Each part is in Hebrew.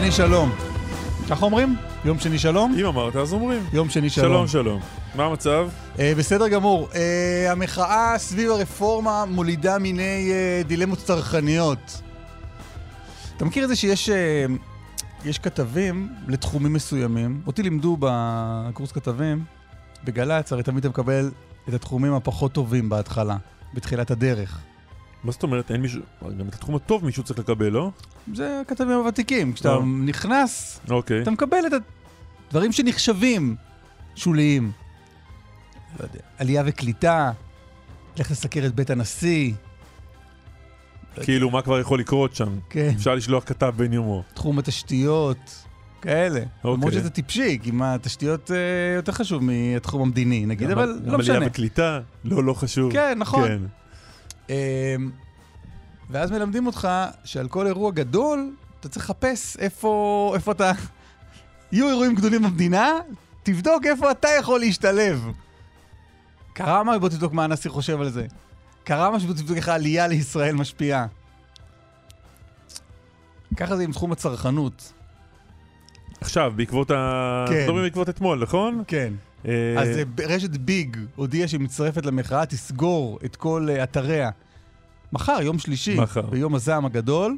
שני שלום. ככה אומרים? יום שני שלום? אם אמרת, אז אומרים. יום שני שלום. שלום, שלום. מה המצב? אה, בסדר גמור. אה, המחאה סביב הרפורמה מולידה מיני אה, דילמות צרכניות. אתה מכיר את זה שיש אה, יש כתבים לתחומים מסוימים? אותי לימדו בקורס כתבים, בגל"צ, הרי תמיד אתה מקבל את התחומים הפחות טובים בהתחלה, בתחילת הדרך. מה זאת אומרת? אין מישהו... גם את התחום הטוב מישהו צריך לקבל, לא? זה הכתבים הוותיקים. כשאתה אה. נכנס, אוקיי. אתה מקבל את הדברים שנחשבים שוליים. לא יודע, עלייה וקליטה, לך לסקר את בית הנשיא, כאילו, מה כבר יכול לקרות שם? כן, אפשר לשלוח כתב בן יומו. תחום התשתיות, כאלה. למרות אוקיי. שזה טיפשי, כי מה, התשתיות אה, יותר חשוב מהתחום המדיני, נגיד, אבל גם לא משנה. עלייה וקליטה? לא, לא חשוב. כן, נכון. כן. אמ, ואז מלמדים אותך שעל כל אירוע גדול, אתה צריך לחפש איפה, איפה אתה... יהיו אירועים גדולים במדינה, תבדוק איפה אתה יכול להשתלב. קרה משהו, בוא תבדוק מה הנשיא חושב על זה. קרה משהו, בוא תבדוק איך העלייה לישראל משפיעה. ככה זה עם תחום הצרכנות. עכשיו, בעקבות ה... כן. מדברים בעקבות אתמול, נכון? כן. אה, אז אה, רשת ביג הודיעה שהיא מצטרפת למחאה, תסגור את כל אה, אתריה. מחר, יום שלישי, מחר. ביום הזעם הגדול.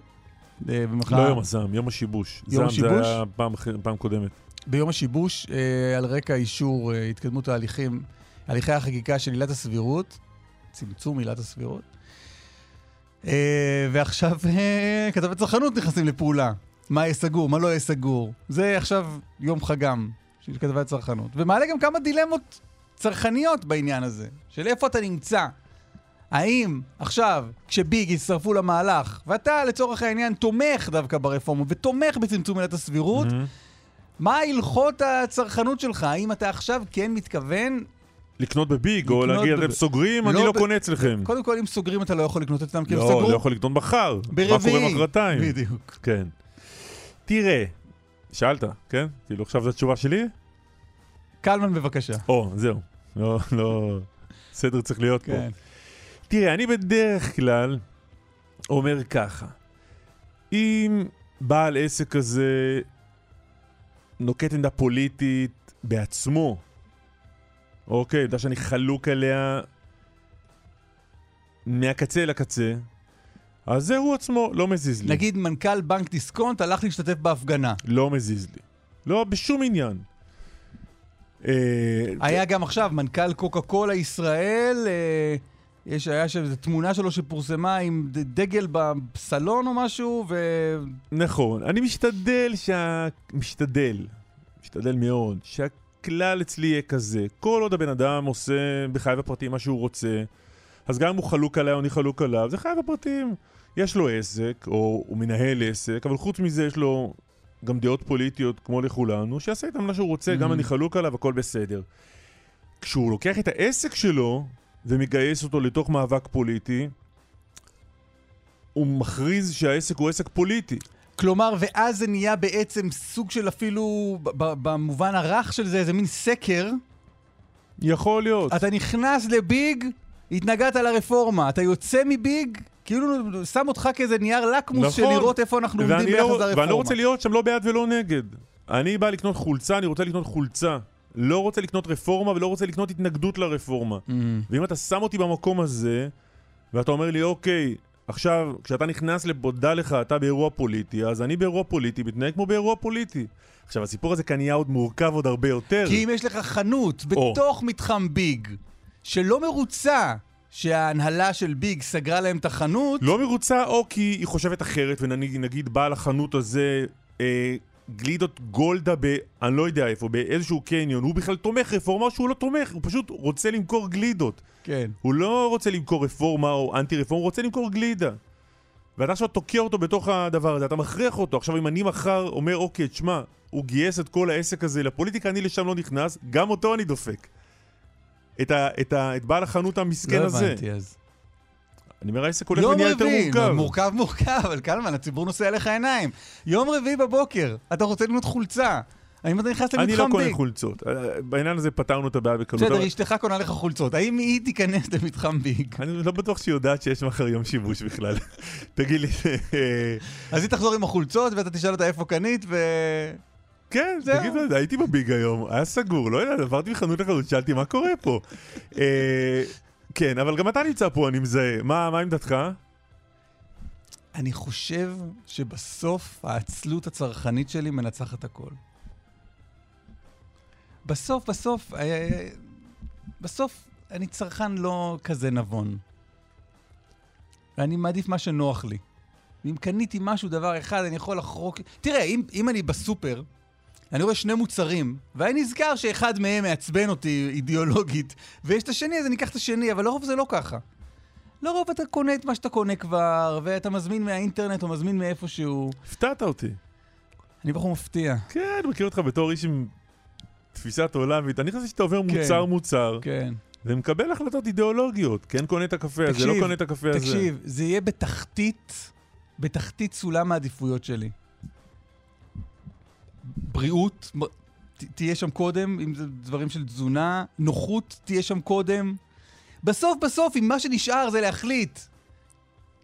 אה, במחאה- לא יום הזעם, יום השיבוש. יום זעם השיבוש? זה היה פעם פעם קודמת. ביום השיבוש, אה, על רקע אישור אה, התקדמות ההליכים, הליכי החקיקה של עילת הסבירות, צמצום עילת הסבירות. אה, ועכשיו אה, כתבי צרכנות נכנסים לפעולה. מה יהיה סגור, מה לא יהיה סגור. זה עכשיו יום חגם של כתבי הצרכנות. ומעלה גם כמה דילמות צרכניות בעניין הזה, של איפה אתה נמצא. האם עכשיו, כשביג יצטרפו למהלך, ואתה לצורך העניין תומך דווקא ברפורמה ותומך בצמצום עילת הסבירות, מהמם. מה הלכות הצרכנות שלך? האם אתה עכשיו כן מתכוון... לקנות בביג, או לקנות להגיד, בב- אתם סוגרים, לא אני לא ב- קונה אצלכם. קודם כל, אם סוגרים אתה לא יכול לקנות אצלם כי הם לא, סגרו. לא יכול לקנות מחר. מה ברביעי. קורה מחרתיים? בדיוק. כן. תראה, שאלת, כן? כאילו עכשיו זו התשובה שלי? קלמן בבקשה. או, זהו. לא, לא... סדר צריך להיות פה. כן. תראה, אני בדרך כלל אומר ככה, אם בעל עסק כזה נוקט עמדה פוליטית בעצמו, אוקיי, עמדה שאני חלוק עליה מהקצה לקצה, אז זה הוא עצמו, לא מזיז לי. נגיד מנכ"ל בנק דיסקונט הלך להשתתף בהפגנה. לא מזיז לי. לא, בשום עניין. אה, היה גם עכשיו מנכ"ל קוקה קולה ישראל, אה, יש, היה שם איזו תמונה שלו שפורסמה עם דגל בסלון או משהו, ו... נכון, אני משתדל שה... משתדל, משתדל מאוד, שהכלל אצלי יהיה כזה, כל עוד הבן אדם עושה בחייו הפרטיים מה שהוא רוצה, אז גם אם הוא חלוק עליי או אני חלוק עליו, זה חייו הפרטיים. יש לו עסק, או הוא מנהל עסק, אבל חוץ מזה יש לו גם דעות פוליטיות כמו לכולנו, שיעשה איתם מה שהוא רוצה, גם Mhm. אני חלוק עליו, הכל בסדר. כשהוא לוקח את העסק שלו ומגייס אותו לתוך מאבק פוליטי, הוא מכריז שהעסק הוא עסק פוליטי. כלומר, ואז זה נהיה בעצם סוג של אפילו, במובן הרך של זה, איזה מין סקר. יכול להיות. אתה נכנס לביג, התנגדת לרפורמה. אתה יוצא מביג, כאילו שם אותך כאיזה נייר לקמוס של נכון. לראות איפה אנחנו עומדים ואני ביחס לא, לרפורמה. ואני לא רוצה להיות שם לא בעד ולא נגד. אני בא לקנות חולצה, אני רוצה לקנות חולצה. לא רוצה לקנות רפורמה ולא רוצה לקנות התנגדות לרפורמה. Mm. ואם אתה שם אותי במקום הזה, ואתה אומר לי, אוקיי, עכשיו, כשאתה נכנס לבודה לך, אתה באירוע פוליטי, אז אני באירוע פוליטי, מתנהג כמו באירוע פוליטי. עכשיו, הסיפור הזה כאן נהיה עוד מורכב עוד הרבה יותר. כי אם יש לך חנות או. בתוך מתחם ביג, שלא מרוצה שההנהלה של ביג סגרה להם את החנות, לא מרוצה, או כי היא חושבת אחרת, ונגיד בעל החנות הזה, אה, גלידות גולדה ב... אני לא יודע איפה, באיזשהו קניון, הוא בכלל תומך רפורמה שהוא לא תומך, הוא פשוט רוצה למכור גלידות. כן. הוא לא רוצה למכור רפורמה או אנטי רפורמה, הוא רוצה למכור גלידה. ואתה עכשיו תוקע אותו בתוך הדבר הזה, אתה מכריח אותו. עכשיו אם אני מחר אומר, אוקיי, תשמע, הוא גייס את כל העסק הזה לפוליטיקה, אני לשם לא נכנס, גם אותו אני דופק. את, ה, את, ה, את בעל החנות המסכן לא הזה. הבנתי אז. אני אומר, העסק הולך לא ונהיה יותר מורכב. מורכב מורכב, אבל קלמן, הציבור נושא עליך עיניים. יום רביעי בבוקר, אתה רוצה לקנות חולצה. האם אתה נכנס אני לא למתחם קונה ביג? חולצות. אה, בעניין הזה פתרנו את הבעיה בקלות. בסדר, אשתך קונה לך חולצות. האם היא תיכנס למתחם ביג? אני לא בטוח שהיא יודעת שיש מחר יום שיבוש בכלל. תגיד לי, אה, אז היא תחזור עם החולצות ואתה תשאל אותה איפה קנית ו... כן, זהו. תגיד לי, הייתי בביג היום, היה סגור, לא יודע, עברתי מחנות לחנות, שאלתי מה קורה פה. אה, כן, אבל גם אתה נמצא פה, אני מזהה. מה מה עמדתך? אני חושב שבסוף העצלות הצרכנית שלי מנצחת הכל. בסוף, בסוף, אה, בסוף אני צרכן לא כזה נבון. ואני מעדיף מה שנוח לי. ואם קניתי משהו, דבר אחד, אני יכול לחרוק... תראה, אם, אם אני בסופר, אני רואה שני מוצרים, ואני נזכר שאחד מהם מעצבן אותי אידיאולוגית, ויש את השני, אז אני אקח את השני, אבל לרוב זה לא ככה. לרוב אתה קונה את מה שאתה קונה כבר, ואתה מזמין מהאינטרנט או מזמין מאיפשהו. הפתעת אותי. אני בחור מפתיע. כן, מכיר אותך בתור איש עם תפיסת עולם, אני חושב שאתה עובר כן. מוצר-מוצר, כן. ומקבל החלטות אידיאולוגיות. כן קונה את הקפה הזה, תקשיב, לא קונה את הקפה הזה. תקשיב, זה יהיה בתחתית, בתחתית סולם העדיפויות שלי. בריאות, תהיה שם קודם, אם זה דברים של תזונה, נוחות תהיה שם קודם. בסוף בסוף, אם מה שנשאר זה להחליט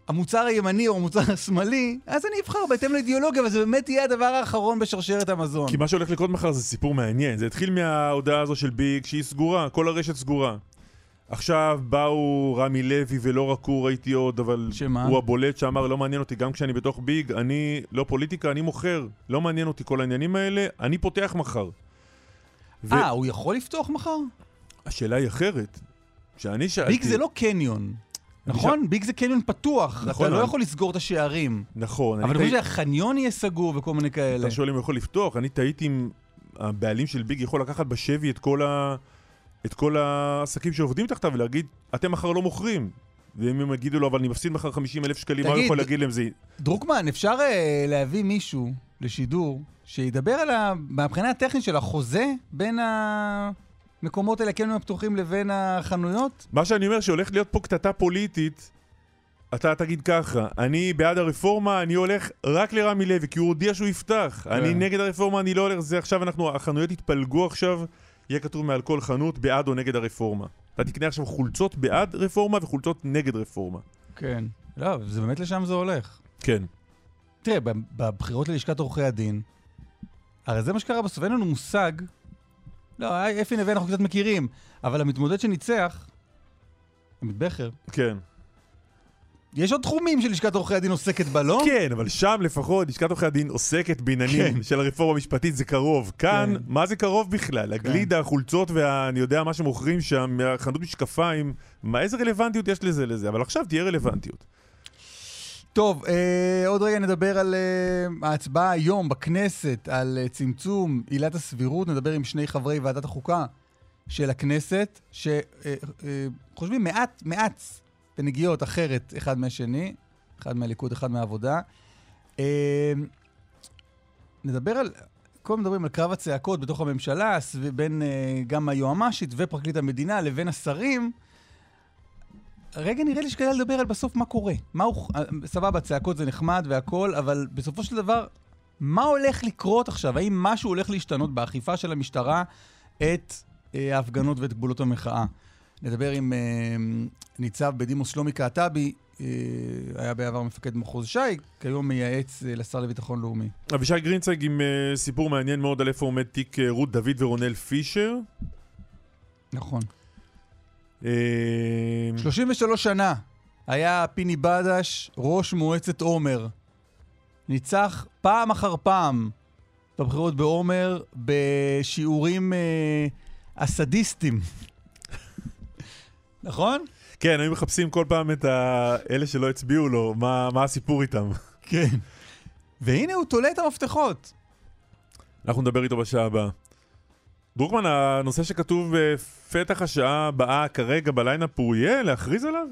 המוצר הימני או המוצר השמאלי, אז אני אבחר בהתאם לאידיאולוגיה, אבל זה באמת יהיה הדבר האחרון בשרשרת המזון. כי מה שהולך לקרות מחר זה סיפור מעניין. זה התחיל מההודעה הזו של ביג, שהיא סגורה, כל הרשת סגורה. עכשיו באו רמי לוי ולא רק הוא, ראיתי עוד, אבל שמה? הוא הבולט שאמר, לא מעניין אותי, גם כשאני בתוך ביג, אני לא פוליטיקה, אני מוכר. לא מעניין אותי כל העניינים האלה, אני פותח מחר. אה, הוא יכול לפתוח מחר? והשאלה היא אחרת. שאני שאלתי... ביג זה לא קניון. נכון? ביג זה קניון פתוח. נכון, אתה לא אני- יכול לסגור את השערים. נכון. אבל אני חושב תהי- שהחניון יהיה סגור וכל מיני כאלה. אתה שואל אם הוא יכול לפתוח, אני תהיתי אם הבעלים של ביג יכול לקחת בשבי את כל, ה... את כל העסקים שעובדים תחתיו ולהגיד, אתם מחר לא מוכרים. ואם הם יגידו לו, אבל אני מפסיד מחר 50 אלף שקלים, מה הוא תגיד, יכול להגיד להם? זה... דרוקמן, אפשר אה, להביא מישהו לשידור שידבר על ה... מהבחינה הטכנית של החוזה בין המקומות האלה, הקניונים הפתוחים, לבין החנויות? מה שאני אומר, שהולך להיות פה קטטה פוליטית, אתה תגיד ככה, אני בעד הרפורמה, אני הולך רק לרמי לוי, כי הוא הודיע שהוא יפתח. אני נגד הרפורמה, אני לא הולך, זה עכשיו אנחנו, החנויות יתפלגו עכשיו, יהיה כתוב מעל כל חנות בעד או נגד הרפורמה. אתה תקנה עכשיו חולצות בעד רפורמה וחולצות נגד רפורמה. כן. לא, זה באמת לשם זה הולך. כן. תראה, בבחירות ללשכת עורכי הדין, הרי זה מה שקרה בסוף, אין לנו מושג. לא, אפי נווה אנחנו קצת מכירים, אבל המתמודד שניצח, עמית בכר, כן. יש עוד תחומים שלשכת עורכי הדין עוסקת בה, לא? כן, אבל שם לפחות לשכת עורכי הדין עוסקת בעניינים כן. של הרפורמה המשפטית, זה קרוב. כאן, כן. מה זה קרוב בכלל? הגלידה, החולצות והאני יודע מה שמוכרים שם, מהחנות משקפיים, מה איזה רלוונטיות יש לזה לזה? אבל עכשיו תהיה רלוונטיות. טוב, אה, עוד רגע נדבר על אה, ההצבעה היום בכנסת, על אה, צמצום עילת הסבירות. נדבר עם שני חברי ועדת החוקה של הכנסת, שחושבים מעט, מעט בנגיעות אחרת אחד מהשני, אחד מהליכוד, אחד מהעבודה. אה, נדבר על, קודם מדברים על קרב הצעקות בתוך הממשלה, בין אה, גם היועמ"שית ופרקליט המדינה לבין השרים. רגע נראה לי שכדאי לדבר על בסוף מה קורה. מה הוא, אה, סבבה, צעקות זה נחמד והכל, אבל בסופו של דבר, מה הולך לקרות עכשיו? האם משהו הולך להשתנות באכיפה של המשטרה את אה, ההפגנות ואת גבולות המחאה? נדבר עם אה, ניצב בדימוס שלומי קעטבי, אה, היה בעבר מפקד מחוז ש"י, כיום מייעץ אה, לשר לביטחון לאומי. אבישי גרינצייג עם סיפור מעניין מאוד על איפה עומד תיק רות דוד ורונל פישר. נכון. אה, 33 שנה היה פיני בדש ראש מועצת עומר. ניצח פעם אחר פעם בבחירות בעומר בשיעורים אה, הסדיסטים. נכון? כן, היו מחפשים כל פעם את אלה שלא הצביעו לו, מה מה הסיפור איתם. כן. והנה הוא תולה את המפתחות. אנחנו נדבר איתו בשעה הבאה. דרוקמן, הנושא שכתוב בפתח השעה הבאה כרגע בליינאפ הוא יהיה להכריז עליו?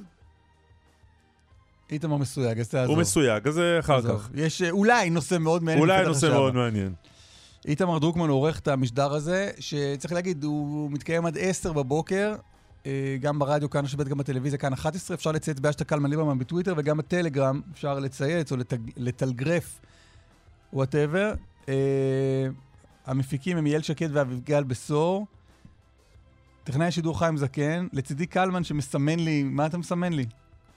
איתמר מסויג, אז תעזור. הוא מסויג, אז זה אחר עזוב. כך. יש אה, אולי נושא מאוד מעניין. אולי נושא השעה מאוד. מעניין. איתמר דרוקמן עורך את המשדר הזה, שצריך להגיד, הוא מתקיים עד 10 בבוקר, אה, גם ברדיו כאן ב', גם בטלוויזיה כאן 11, אפשר לצייץ באשטג קלמן ליברמן בטוויטר, וגם בטלגרם אפשר לצייץ או לתג... לטלגרף, whatever. המפיקים הם יעל שקד ואביגל בשור. טכנאי השידור חיים זקן, לצידי קלמן שמסמן לי, מה אתה מסמן לי?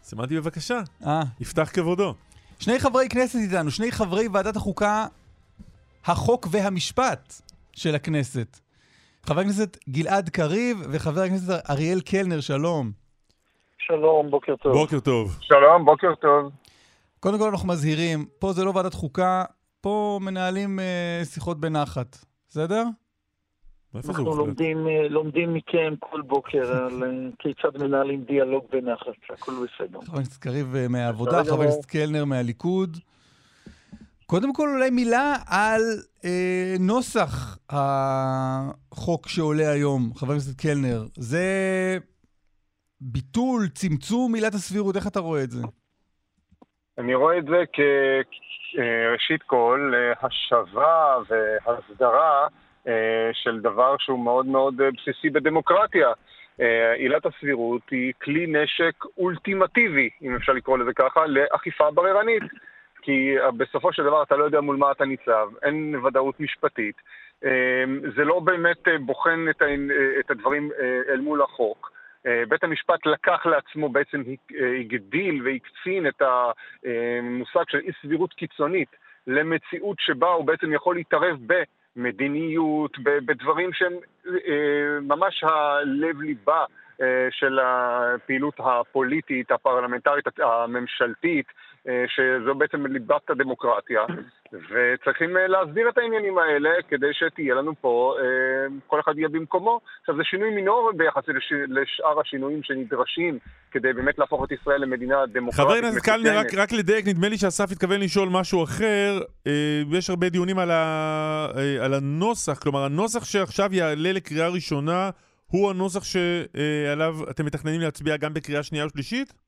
סימנתי בבקשה, אה, יפתח כבודו. שני חברי כנסת איתנו, שני חברי ועדת החוקה, החוק והמשפט של הכנסת. חבר הכנסת גלעד קריב וחבר הכנסת אריאל קלנר, שלום. שלום, בוקר טוב. בוקר טוב. שלום, בוקר טוב. קודם כל אנחנו מזהירים, פה זה לא ועדת חוקה, פה מנהלים אה, שיחות בנחת, בסדר? אנחנו? לומדים, אה, לומדים מכם כל בוקר על אה, כיצד מנהלים דיאלוג בנחת, הכל בסדר. חבר הכנסת קריב אה, מהעבודה, חבר. הכנסת קלנר מהליכוד. קודם כל אולי מילה על אה, נוסח החוק שעולה היום, חבר הכנסת קלנר. זה ביטול, צמצום עילת הסבירות, איך אתה רואה את זה? אני רואה את זה כראשית כל אה, השבה והסדרה אה, של דבר שהוא מאוד מאוד אה, בסיסי בדמוקרטיה. אה, עילת הסבירות היא כלי נשק אולטימטיבי, אם אפשר לקרוא לזה ככה, לאכיפה בררנית. כי אה, בסופו של דבר אתה לא יודע מול מה אתה ניצב, אין ודאות משפטית. אה, זה לא באמת אה, בוחן את הדברים אל מול החוק. בית המשפט לקח לעצמו, בעצם הגדיל והקצין את המושג של אי סבירות קיצונית למציאות שבה הוא בעצם יכול להתערב במדיניות, בדברים שהם ממש הלב-ליבה של הפעילות הפוליטית, הפרלמנטרית, הממשלתית, שזו בעצם ליבת הדמוקרטיה, וצריכים אה, להסדיר את העניינים האלה כדי שתהיה לנו פה, אה, כל אחד יהיה במקומו. עכשיו, זה שינוי מינורי ביחס לש, לשאר השינויים שנדרשים כדי באמת להפוך את ישראל למדינה דמוקרטית. חבר הכנסת קלנר, רק. רק לדייק, נדמה לי שאסף התכוון לשאול משהו אחר. אה, יש הרבה דיונים על, ה, אה, על הנוסח, כלומר, הנוסח שעכשיו יעלה לקריאה ראשונה, הוא הנוסח שעליו אתם מתכננים להצביע גם בקריאה שנייה ושלישית?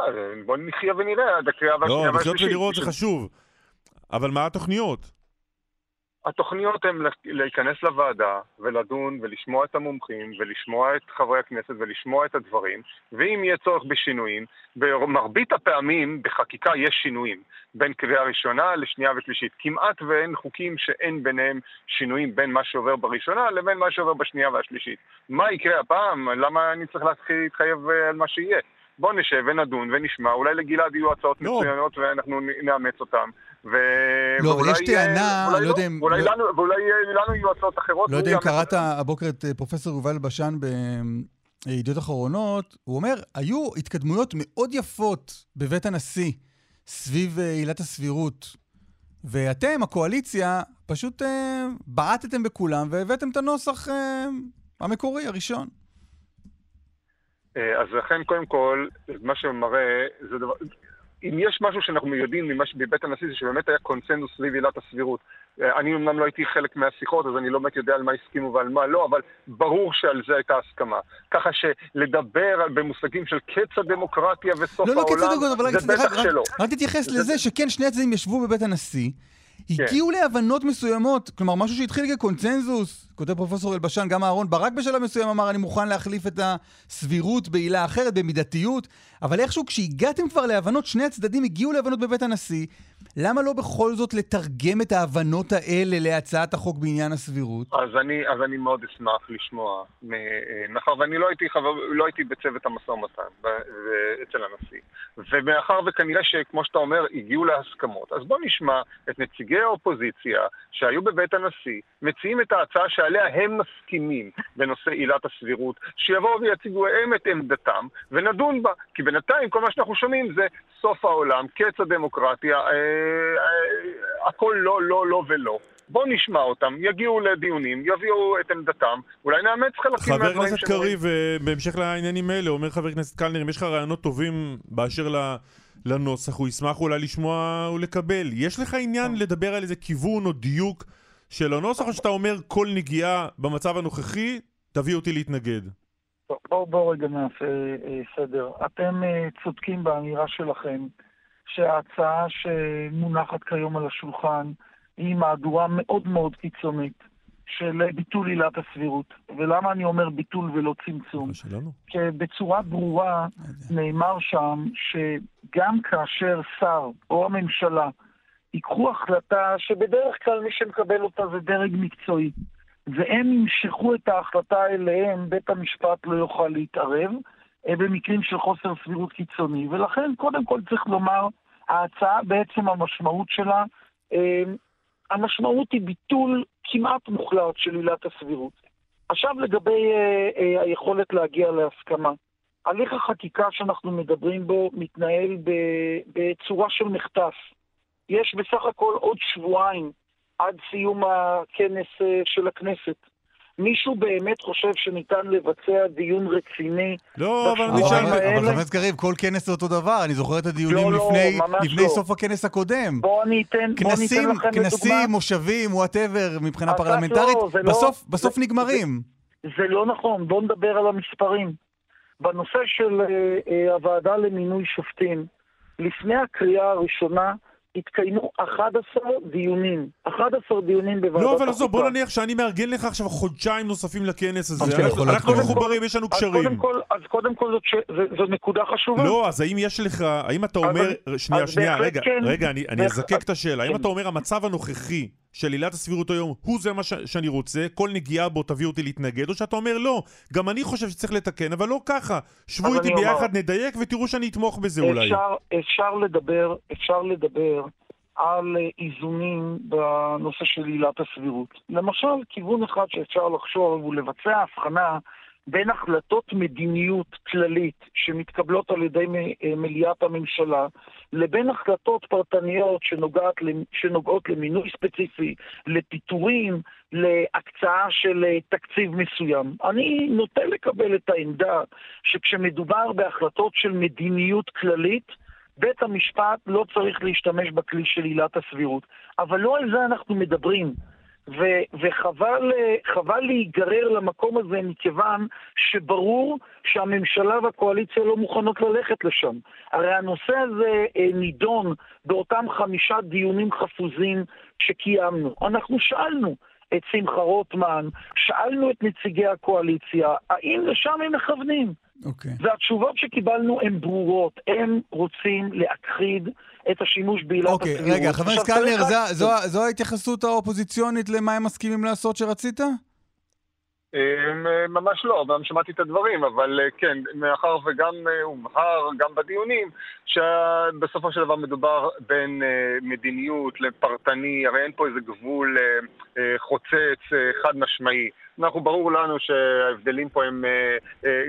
אה, בוא נחיה ונראה עד הקריאה לא, והשנייה לחיות והשלישית. ולראות זה חשוב. אבל מה התוכניות? התוכניות הן להיכנס לוועדה ולדון ולשמוע את המומחים ולשמוע את חברי הכנסת ולשמוע את הדברים ואם יהיה צורך בשינויים, במרבית הפעמים בחקיקה יש שינויים בין קריאה ראשונה לשנייה ושלישית. כמעט ואין חוקים שאין ביניהם שינויים בין מה שעובר בראשונה לבין מה שעובר בשנייה והשלישית. מה יקרה הפעם? למה אני צריך להתחיל להתחייב אה, על מה שיהיה? בוא נשב ונדון ונשמע, אולי לגלעד יהיו הצעות לא. מצוינות ואנחנו נאמץ אותן. ו... לא, אבל יש טענה, אולי לא יודע אם- ואולי לא- לנו, ואולי לנו יהיו הצעות אחרות. לא יודע אם קראת. הבוקר את אה, פרופסור יובל בשן בידיעות אחרונות, הוא אומר, היו התקדמויות מאוד יפות בבית הנשיא סביב אה, עילת הסבירות, ואתם, הקואליציה, פשוט אה, בעטתם בכולם והבאתם את הנוסח אה, המקורי, הראשון. אה, אז לכן, קודם כל, מה שמראה, זה דבר... אם יש משהו שאנחנו יודעים ממה שבבית הנשיא זה שבאמת היה קונסנזוס סביב עילת הסבירות. אה, אני אמנם לא הייתי חלק מהשיחות, אז אני לא באמת יודע על מה הסכימו ועל מה לא, אבל ברור שעל זה הייתה הסכמה. ככה שלדבר במושגים של קץ הדמוקרטיה וסוף לא, לא, העולם, כצד הגודל, אבל רק, זה רק, בטח רק, שלא. רק תתייחס זה- לזה שכן, שני הצדדים ישבו בבית הנשיא, הגיעו להבנות מסוימות, כלומר, משהו שהתחיל כקונצנזוס, כותב פרופסור אלבשן, גם אהרון ברק בשלב מסוים אמר, אני מוכן להחליף את הסבירות בעילה אחרת, במידתיות, אבל איכשהו כשהגעתם כבר להבנות, שני הצדדים הגיעו להבנות בבית הנשיא, למה לא בכל זאת לתרגם את ההבנות האלה להצעת החוק בעניין הסבירות? אז אני, אז אני מאוד אשמח לשמוע, מאחר ואני לא הייתי, חבר, לא הייתי בצוות המשא ומתן אצל הנשיא, ומאחר וכנראה שכמו שאתה אומר, הגיעו להסכמות, אז בוא נשמע את נציגי האופוזיציה שהיו בבית הנשיא, מציעים את ההצעה שעליה הם מסכימים בנושא עילת הסבירות, שיבואו ויציגו הם את עמדתם ונדון בה, כי בינתיים כל מה שאנחנו שומעים זה סוף העולם, קץ הדמוקרטיה, אה, אה, הכל לא, לא, לא ולא. בואו נשמע אותם, יגיעו לדיונים, יביאו את עמדתם, אולי נאמץ חלקים חבר מהדברים הכנסת שהם אומרים. קריב, אה, בהמשך לעניינים האלה, אומר חבר הכנסת קלנר, אם יש לך רעיונות טובים באשר ל... לנוסח, הוא ישמח אולי לשמוע ולקבל. יש לך עניין לדבר על איזה כיוון או דיוק של הנוסח, או שאתה אומר כל נגיעה במצב הנוכחי, תביא אותי להתנגד? טוב, בואו בוא רגע נעשה אה, סדר. אתם אה, צודקים באמירה שלכם שההצעה שמונחת כיום על השולחן היא מהדורה מאוד מאוד קיצונית של ביטול עילת הסבירות. ולמה אני אומר ביטול ולא צמצום? שלנו? כי בצורה ברורה נאמר שם שגם כאשר שר או הממשלה ייקחו החלטה שבדרך כלל מי שמקבל אותה זה דרג מקצועי, והם ימשכו את ההחלטה אליהם, בית המשפט לא יוכל להתערב אה, במקרים של חוסר סבירות קיצוני. ולכן, קודם כל צריך לומר, ההצעה בעצם המשמעות שלה, אה, המשמעות היא ביטול כמעט מוחלט של עילת הסבירות. עכשיו לגבי אה, אה, היכולת להגיע להסכמה. הליך החקיקה שאנחנו מדברים בו מתנהל ב- בצורה של מחטף. יש בסך הכל עוד שבועיים עד סיום הכנס אה, של הכנסת. מישהו באמת חושב שניתן לבצע דיון רציני? לא, אבל אני אבל חבר הכנסת קריב, כל כנס זה אותו דבר, אני זוכר את הדיונים לא, לא, לפני ממש לפני לא. סוף הכנס הקודם. בואו אני אתן, בוא ניתן כנסים, לכם לדוגמה. כנסים, מושבים, whatever, מבחינה פרלמנטרית, לא, זה לא- בסוף בסוף זה- נגמרים. זה לא נכון, בואו נדבר על המספרים. בנושא של אה, אה, הוועדה למינוי שופטים, לפני הקריאה הראשונה התקיימו 11 דיונים. 11 דיונים בוועדת לא, החוקה. אבל עזוב, בוא נניח שאני מארגן לך עכשיו חודשיים נוספים לכנס אוקיי, הזה. אנחנו- להיות אנחנו כזה. מחוברים, יש לנו קשרים. אז קודם כל זאת, נקודה חשובה. לא, אז האם יש לך, האם אתה אומר, שנייה, שנייה, רגע, כן. רגע, אני אזקק את השאלה. האם כן. אתה אומר המצב הנוכחי של עילת הסבירות היום הוא זה מה ש- שאני רוצה, כל נגיעה בו תביא אותי להתנגד, או שאתה אומר לא, גם אני חושב שצריך לתקן, אבל לא ככה. שבו איתי אני אומר- ביחד, נדייק ותראו שאני אתמוך בזה אולי. אפשר, אפשר לדבר, אפשר לדבר על אה, איזונים בנושא של עילת הסבירות. למשל, כיוון אחד שאפשר לחשוב הוא לבצע הבחנה בין החלטות מדיניות כללית שמתקבלות על ידי אה, מליאת הממשלה לבין החלטות פרטניות שנוגעת, למ- שנוגעות למינוי ספציפי, לפיטורים, להקצאה של אה, תקציב מסוים. אני נוטה לקבל את העמדה שכשמדובר בהחלטות של מדיניות כללית, בית המשפט לא צריך להשתמש בכלי של עילת הסבירות. אבל לא על זה אנחנו מדברים. ו- וחבל אה, חבל להיגרר למקום הזה מכיוון שברור שהממשלה והקואליציה לא מוכנות ללכת לשם. הרי הנושא הזה אה, נידון באותם חמישה דיונים חפוזים שקיימנו. אנחנו שאלנו את שמחה רוטמן, שאלנו את נציגי הקואליציה, האם לשם הם מכוונים? אוקיי. והתשובות שקיבלנו הן ברורות, הם רוצים להכחיד את השימוש בעילת אוקיי, הסבירות. רגע, חבר הכנסת קלנר, זו ההתייחסות האופוזיציונית למה הם מסכימים לעשות שרצית? אמ, ממש לא, גם שמעתי את הדברים, אבל אה, כן, מאחר וגם אה, הובהר, גם בדיונים, שבסופו של דבר מדובר בין אה, מדיניות לפרטני, הרי אין פה איזה גבול חוצץ חד משמעי. אנחנו, ברור לנו שההבדלים פה הם,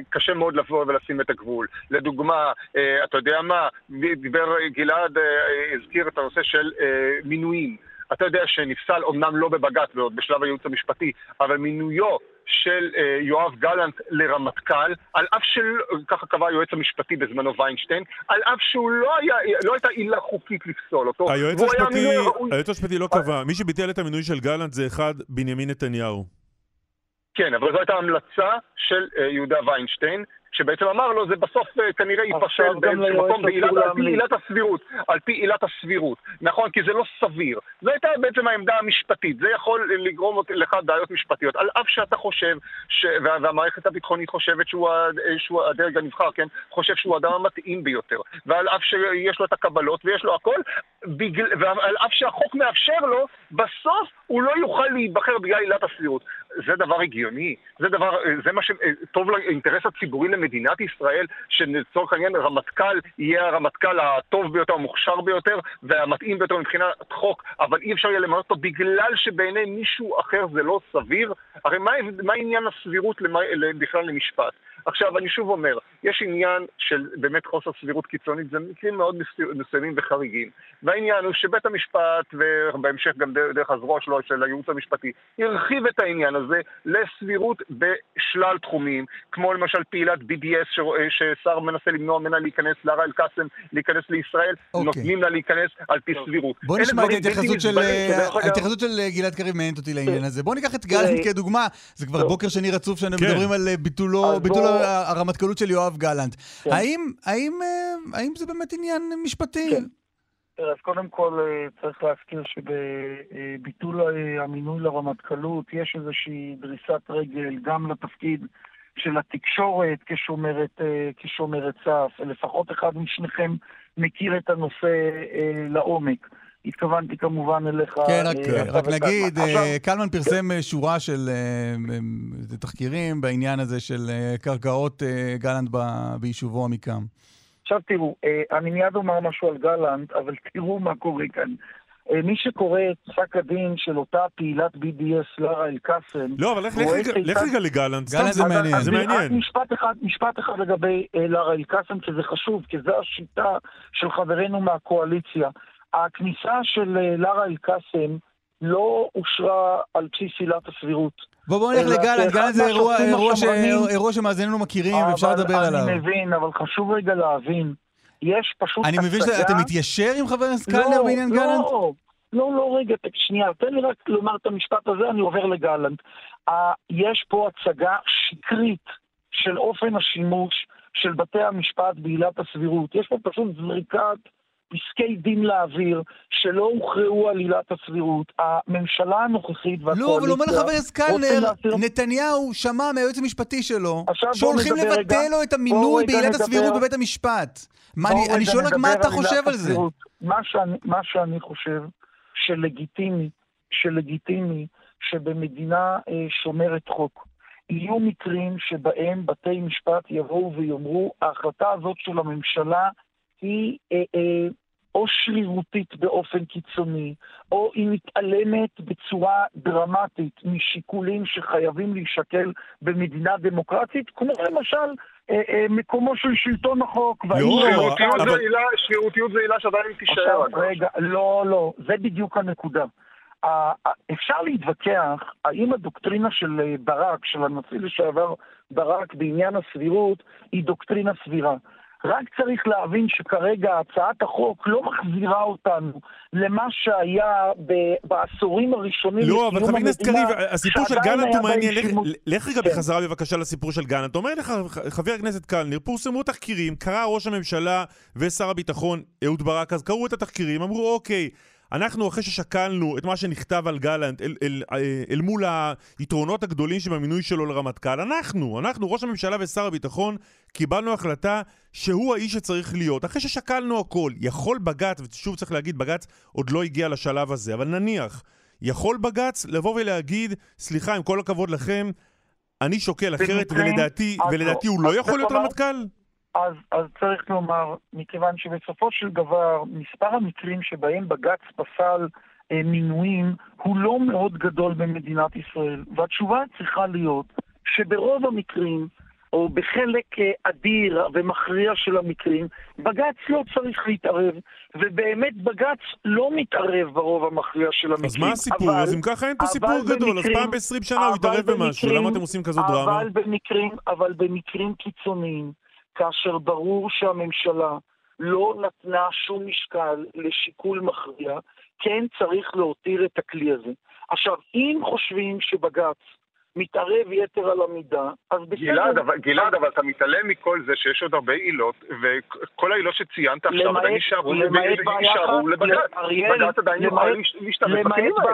קשה מאוד לבוא ולשים את הגבול. לדוגמה, אתה יודע מה, דיבר גלעד, הזכיר את הנושא של מינויים. אתה יודע שנפסל, אמנם לא בבג"ץ, בשלב הייעוץ המשפטי, אבל מינויו של אה, יואב גלנט לרמטכ"ל, על אף של, ככה קבע היועץ המשפטי בזמנו ויינשטיין, על אף שהוא לא היה, לא הייתה עילה חוקית לפסול אותו. היועץ המשפטי. היועץ המשפטי לא קבע, מי שביטל את המינוי של גלנט זה אחד, בנימין נתניהו. כן, אבל זו הייתה המלצה של אה, יהודה ויינשטיין, שבעצם אמר לו, זה בסוף אה, כנראה ייפסל גם באיזשהו מקום בעילת- על פי. עילת הסבירות, על פי עילת הסבירות, נכון? כי זה לא סביר. זו הייתה בעצם העמדה המשפטית, זה יכול לגרום לך בעיות משפטיות, על אף שאתה חושב, ש... וה- והמערכת הביטחונית חושבת שהוא, ה- שהוא הדרג הנבחר, כן? חושב שהוא האדם המתאים ביותר, ועל אף שיש לו את הקבלות ויש לו הכל, בגל... ועל אף שהחוק מאפשר לו, בסוף הוא לא יוכל להיבחר בגלל עילת הסבירות. זה דבר הגיוני, זה דבר, זה מה שטוב לאינטרס הציבורי למדינת ישראל, שלצורך העניין רמטכ"ל יהיה הרמטכ"ל הטוב ביותר, המוכשר ביותר, והמתאים ביותר מבחינת חוק, אבל אי אפשר יהיה למנות אותו בגלל שבעיני מישהו אחר זה לא סביר? הרי מה, מה עניין הסבירות למה, בכלל למשפט? עכשיו, אני שוב אומר, יש עניין של באמת חוסר סבירות קיצונית, זה מקרים מאוד מסו- מסוימים וחריגים. והעניין הוא שבית המשפט, ובהמשך גם דרך, הזרוע שלו, של הייעוץ המשפטי, הרחיב את העניין הזה לסבירות בשלל תחומים, כמו למשל פעילת BDS ש- ששר מנסה למנוע ממנה להיכנס, לארה אל-קאסם להיכנס לישראל, אוקיי. נותנים לה להיכנס על פי סבירות. בוא נשמע את ההתייחסות של, אה, ההתייחסות של אה, גלעד קריב מעניינת אותי לעניין הזה. בוא ניקח את גלנט כדוגמה. זה כבר. בוקר שני רצוף שאנחנו כן. מדברים על אה, ביטולו, ה- הרמטכ"לות של יואב גלנט. כן. האם, האם, אה, האם זה באמת עניין משפטי? כן. אז קודם כל אה, צריך להזכיר שבביטול אה, המינוי לרמטכ"לות יש איזושהי דריסת רגל גם לתפקיד של התקשורת כשומרת, כשומרת סף. לפחות אחד משניכם מכיר את הנושא לעומק. התכוונתי כמובן אליך. כן, רק, אה, רק נגיד. אה, עכשיו, קלמן פרסם אה, שורה של תחקירים בעניין הזה של אה, קרקעות אה, גלנט ב- ביישובו עמיקם. עכשיו תראו, אה, אני מיד אומר משהו על גלנט, אבל תראו מה קורה כאן. מי שקורא את פסק הדין של אותה פעילת BDS לארה אל-קאסם, לא, אבל לך- רגע- לגלנט, סתם זה מעניין. זה מעניין. משפט אחד, משפט אחד לגבי לארה אל-קאסם, כי זה חשוב, כי זו השיטה של חברינו מהקואליציה. הכניסה של אה, לארה אל-קאסם לא אושרה על בסיס עילת הסבירות. בוא בוא נלך לגלנט, גלנט זה אירוע- אירוע ש- אירוע שמאזיננו מכירים ואפשר אבל לדבר עליו. אני מבין, אבל חשוב רגע להבין. יש פשוט אני מבין הצגה- שאתה מתיישר עם חבר הכנסת לא, קלנר בעניין לא, גלנט? לא, לא, רגע, ת- שנייה, תן לי רק לומר את המשפט הזה, אני עובר לגלנט. יש פה הצגה שקרית של אופן השימוש של בתי המשפט בעילת הסבירות. יש פה פשוט זריקת פסקי דין לאוויר שלא הוכרעו על עילת הסבירות. הממשלה הנוכחית והקואליציה... לא, אבל אומר לך חבר הכנסת קלנר, נתניהו שמע מהיועץ המשפטי שלו, שהולכים רגע- לבטל לו את המינוי בעילת הסבירות בבית המשפט. מה, אני- שואל רק מה אתה חושב על זה. הסבירות. מה שאני, מה שאני חושב שלגיטימי, שלגיטימי שבמדינה אה, שומרת חוק יהיו מקרים שבהם בתי משפט יבואו ויאמרו, ההחלטה הזאת של הממשלה היא אה, אה, או שרירותית באופן קיצוני, או היא מתעלמת בצורה דרמטית משיקולים שחייבים להישקל במדינה דמוקרטית, כמו למשל אה, אה, מקומו של שלטון החוק. והאם לא, זה- שרירותיות זה עילה- שעדיין תישאר. רגע, לא, לא, זה בדיוק הנקודה. אפשר להתווכח האם הדוקטרינה של אה, ברק, של הנשיא לשעבר ברק בעניין הסבירות, היא דוקטרינה סבירה. רק צריך להבין שכרגע הצעת החוק לא מחזירה אותנו למה שהיה ב- בעשורים הראשונים לא, אבל חבר הכנסת קריב, הסיפור של גלנט הוא מעניין. שימוש- לך רגע כן. בחזרה בבקשה לסיפור של גלנט. אומר לך חבר הכנסת קלנר, פורסמו תחקירים, קרא ראש הממשלה ושר הביטחון אהוד ברק, אז קראו את התחקירים, אמרו אוקיי. אנחנו, אחרי ששקלנו את מה שנכתב על גלנט אל, אל, אל, אל מול היתרונות הגדולים שבמינוי שלו לרמטכ"ל, אנחנו, אנחנו, ראש הממשלה ושר הביטחון, קיבלנו החלטה שהוא האיש שצריך להיות. אחרי ששקלנו הכל, יכול בג"ץ, ושוב צריך להגיד, בג"ץ עוד לא הגיע לשלב הזה, אבל נניח, יכול בג"ץ לבוא ולהגיד, סליחה, עם כל הכבוד לכם, אני שוקל אחרת, ולדעתי, ולדעתי. הוא לא יכול להיות רמטכ"ל? אז, אז צריך לומר, מכיוון שבסופו של דבר, מספר המקרים שבהם בג"ץ פסל אה, מינויים הוא לא מאוד גדול במדינת ישראל. והתשובה צריכה להיות שברוב המקרים, או בחלק אה, אדיר ומכריע של המקרים, בג"ץ לא צריך להתערב, ובאמת בג"ץ לא מתערב ברוב המכריע של המקרים. אז מה הסיפור? אבל- אז אם ככה אין פה סיפור גדול, אז במקרים- פעם ב-20 שנה הוא יתערב במשהו, במקרים- למה אתם עושים כזאת דרמה? אבל במקרים, אבל במקרים קיצוניים, כאשר ברור שהממשלה לא נתנה שום משקל לשיקול מכריע, כן צריך להותיר את הכלי הזה. עכשיו, אם חושבים שבג"ץ מתערב יתר על המידה, אז בסדר. גלעד, אבל, גלעד, אבל אתה מתעלם מכל זה שיש עוד הרבה עילות, וכל העילות שציינת עכשיו עדיין אחת, לבג"ץ. בג"ץ עדיין יוכל למעט- להש- להשתמש בכלים האלה.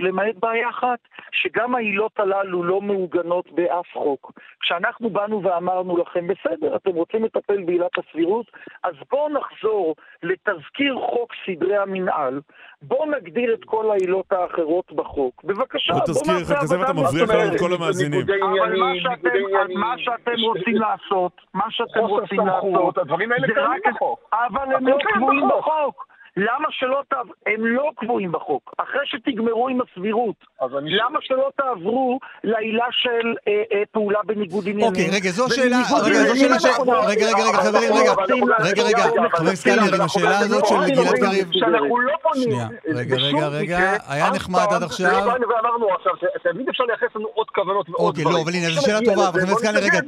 למעט בעיה אחת, שגם העילות הללו לא מעוגנות באף חוק. כשאנחנו באנו ואמרנו לכם, בסדר, אתם רוצים לטפל בעילת הסבירות, אז בואו נחזור לתזכיר חוק סדרי המינהל, בואו נגדיר את כל העילות האחרות בחוק. בבקשה, תזכיר, נעשה כזה עבודה ואתה מבריח מסודרת. לנו את כל המאזינים. אבל מה שאתם, רוצים לעשות, מה שאתם רוצים לעשות, הדברים האלה זה קיימים רק- בחוק. אבל הם לא קבועים בחוק. למה שלא תעב... הם לא קבועים בחוק. אחרי שתגמרו עם הסבירות. למה שלא תעברו לעילה של אה, אה, פעולה בניגוד עניינים? אוקיי, רגע, זו שאלה, רגע, זו שאלה ש... אנחנו- רגע, רגע, רגע, חברים, רגע, רגע, לעשות- רגע, אנחנו חבר הכנסת קלנר, עם השאלה הזאת של גלעד קריב. שאנחנו לא. שנייה, רגע, רגע, רגע, היה נחמד עד עכשיו. לא ואמרנו עכשיו, שתמיד אפשר לייחס לנו עוד כוונות ועוד אוקיי, דברים. לא, אבל הנה, זו שאלה טובה, אבל חבר הכנסת קלנר, רגע.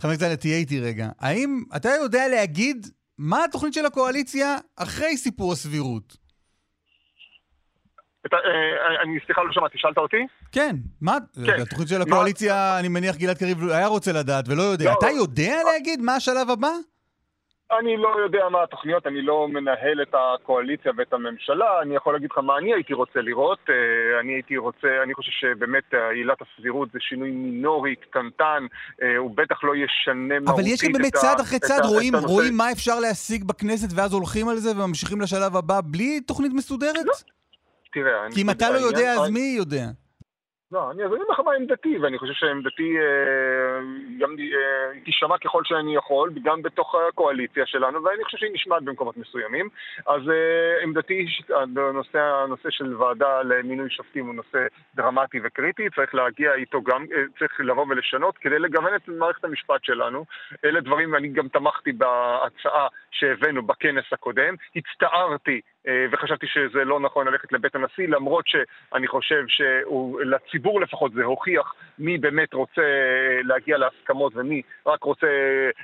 חבר הכנסת קלנר, תהיה איתי רגע. האם אתה יודע להגיד מה התוכנית של הקואליציה אחרי סיפור הסבירות? אתה, אה, אני סליחה, לא שמעתי, שאלת אותי? כן, מה? כן. התוכנית של הקואליציה, אני מניח גלעד קריב היה רוצה לדעת ולא יודע. לא, אתה לא. יודע להגיד מה השלב הבא? אני לא יודע מה התוכניות, אני לא מנהל את הקואליציה ואת הממשלה, אני יכול להגיד לך מה אני הייתי רוצה לראות. אה, אני הייתי רוצה, אני חושב שבאמת עילת הסבירות זה שינוי מינורי, קטנטן, אה, הוא בטח לא ישנה מהותית אבל יש גם באמת את ה- צעד אחרי את צעד, ה- רואים, את. רואים מה אפשר להשיג בכנסת ואז הולכים על זה וממשיכים לשלב הבא בלי תוכנית מסודרת? תראה, אני- כי אם אתה לא יודע, אז מי יודע? לא, אני אגיד לך מה עמדתי, ואני חושב שעמדתי אה, גם אה, תישמע ככל שאני יכול, גם בתוך הקואליציה שלנו, ואני חושב שהיא נשמעת במקומות מסוימים. אז אה, עמדתי, היא שהנושא, הנושא של ועדה למינוי שופטים הוא נושא דרמטי וקריטי, צריך להגיע איתו גם, אה, צריך לבוא ולשנות כדי לגוון את מערכת המשפט שלנו. אלה דברים, אני גם תמכתי בהצעה שהבאנו בכנס הקודם, הצטערתי וחשבתי שזה לא נכון ללכת לבית הנשיא, למרות שאני חושב שלציבור לפחות זה הוכיח מי באמת רוצה להגיע להסכמות ומי רק רוצה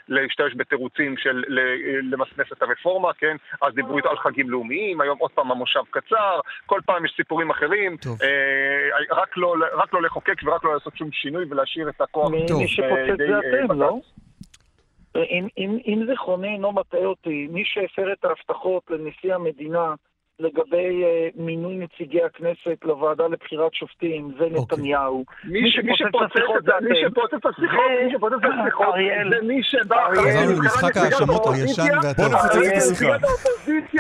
להשתמש בתירוצים של למסמס את הרפורמה, כן? אז דיברו איתו על חגים לאומיים, היום עוד פעם המושב קצר, כל פעם יש סיפורים אחרים. אה, רק, לא, רק לא לחוקק ורק לא לעשות שום שינוי ולהשאיר את הכוח. מי טוב. מי שפוצץ זה אה, אתם, לא? בג"ץ. אם, אם, אם זיכרוני אינו מטעה אותי, מי שהפר את ההבטחות לנשיא המדינה לגבי אה, מינוי נציגי הכנסת לוועדה לבחירת שופטים זה אוקיי. נתניהו. מי ש- מי שפוצץ את זה, השיחות מי זה שפוצץ את השיחות, זה- מי שפוצץ את השיחות. זה מי שבא. אחרי חזרנו למשחק ההאשמות הישן והטוב. בוא נפוצץ את השיחה.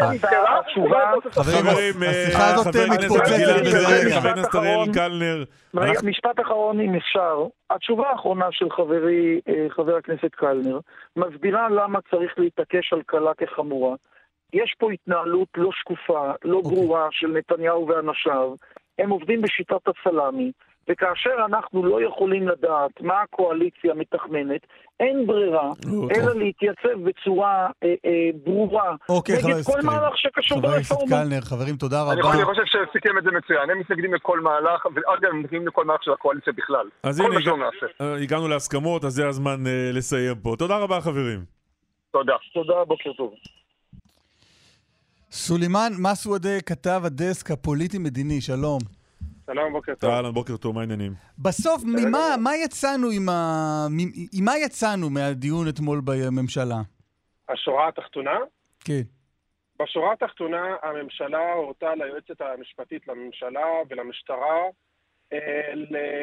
אה, חברים, אה, השיחה הזאת חבר הכנסת מתפוצצת גלעד בזה בן רגע. חבר הכנסת אריאל אחרון. קלנר. רגע, אנחנו- משפט אחרון אם אפשר. התשובה האחרונה של חברי חבר הכנסת קלנר מסבירה למה צריך להתעקש על קלה כחמורה. יש פה התנהלות לא שקופה, לא אוקיי. ברורה של נתניהו ואנשיו. הם עובדים בשיטת הסלאמי, וכאשר אנחנו לא יכולים לדעת מה הקואליציה מתכננת, אין ברירה אוקיי. אלא להתייצב בצורה אה, אה, ברורה אוקיי, חבר נגד כל. מהלך שקשור חבר הכנסת ברפורמה. קלנר, חברים, תודה אני רבה. חושב- אני חושב שסיכם את זה מצוין, הם מתנגדים לכל מהלך, ואגב, הם מתנגדים לכל מהלך של הקואליציה בכלל. אז כל הנה. אה, הגענו להסכמות, אז זה הזמן אה, לסיים פה. תודה רבה, חברים. תודה. תודה, בוקר טוב. סולימאן מסוודה, כתב הדסק הפוליטי-מדיני, שלום. שלום, בוקר טוב. אהלן, בוקר טוב, מה העניינים? בסוף, ממה מה יצאנו עם ה... עם מה יצאנו מהדיון אתמול בממשלה? השורה התחתונה? כן. בשורה התחתונה הממשלה הורתה ליועצת המשפטית לממשלה ולמשטרה אה,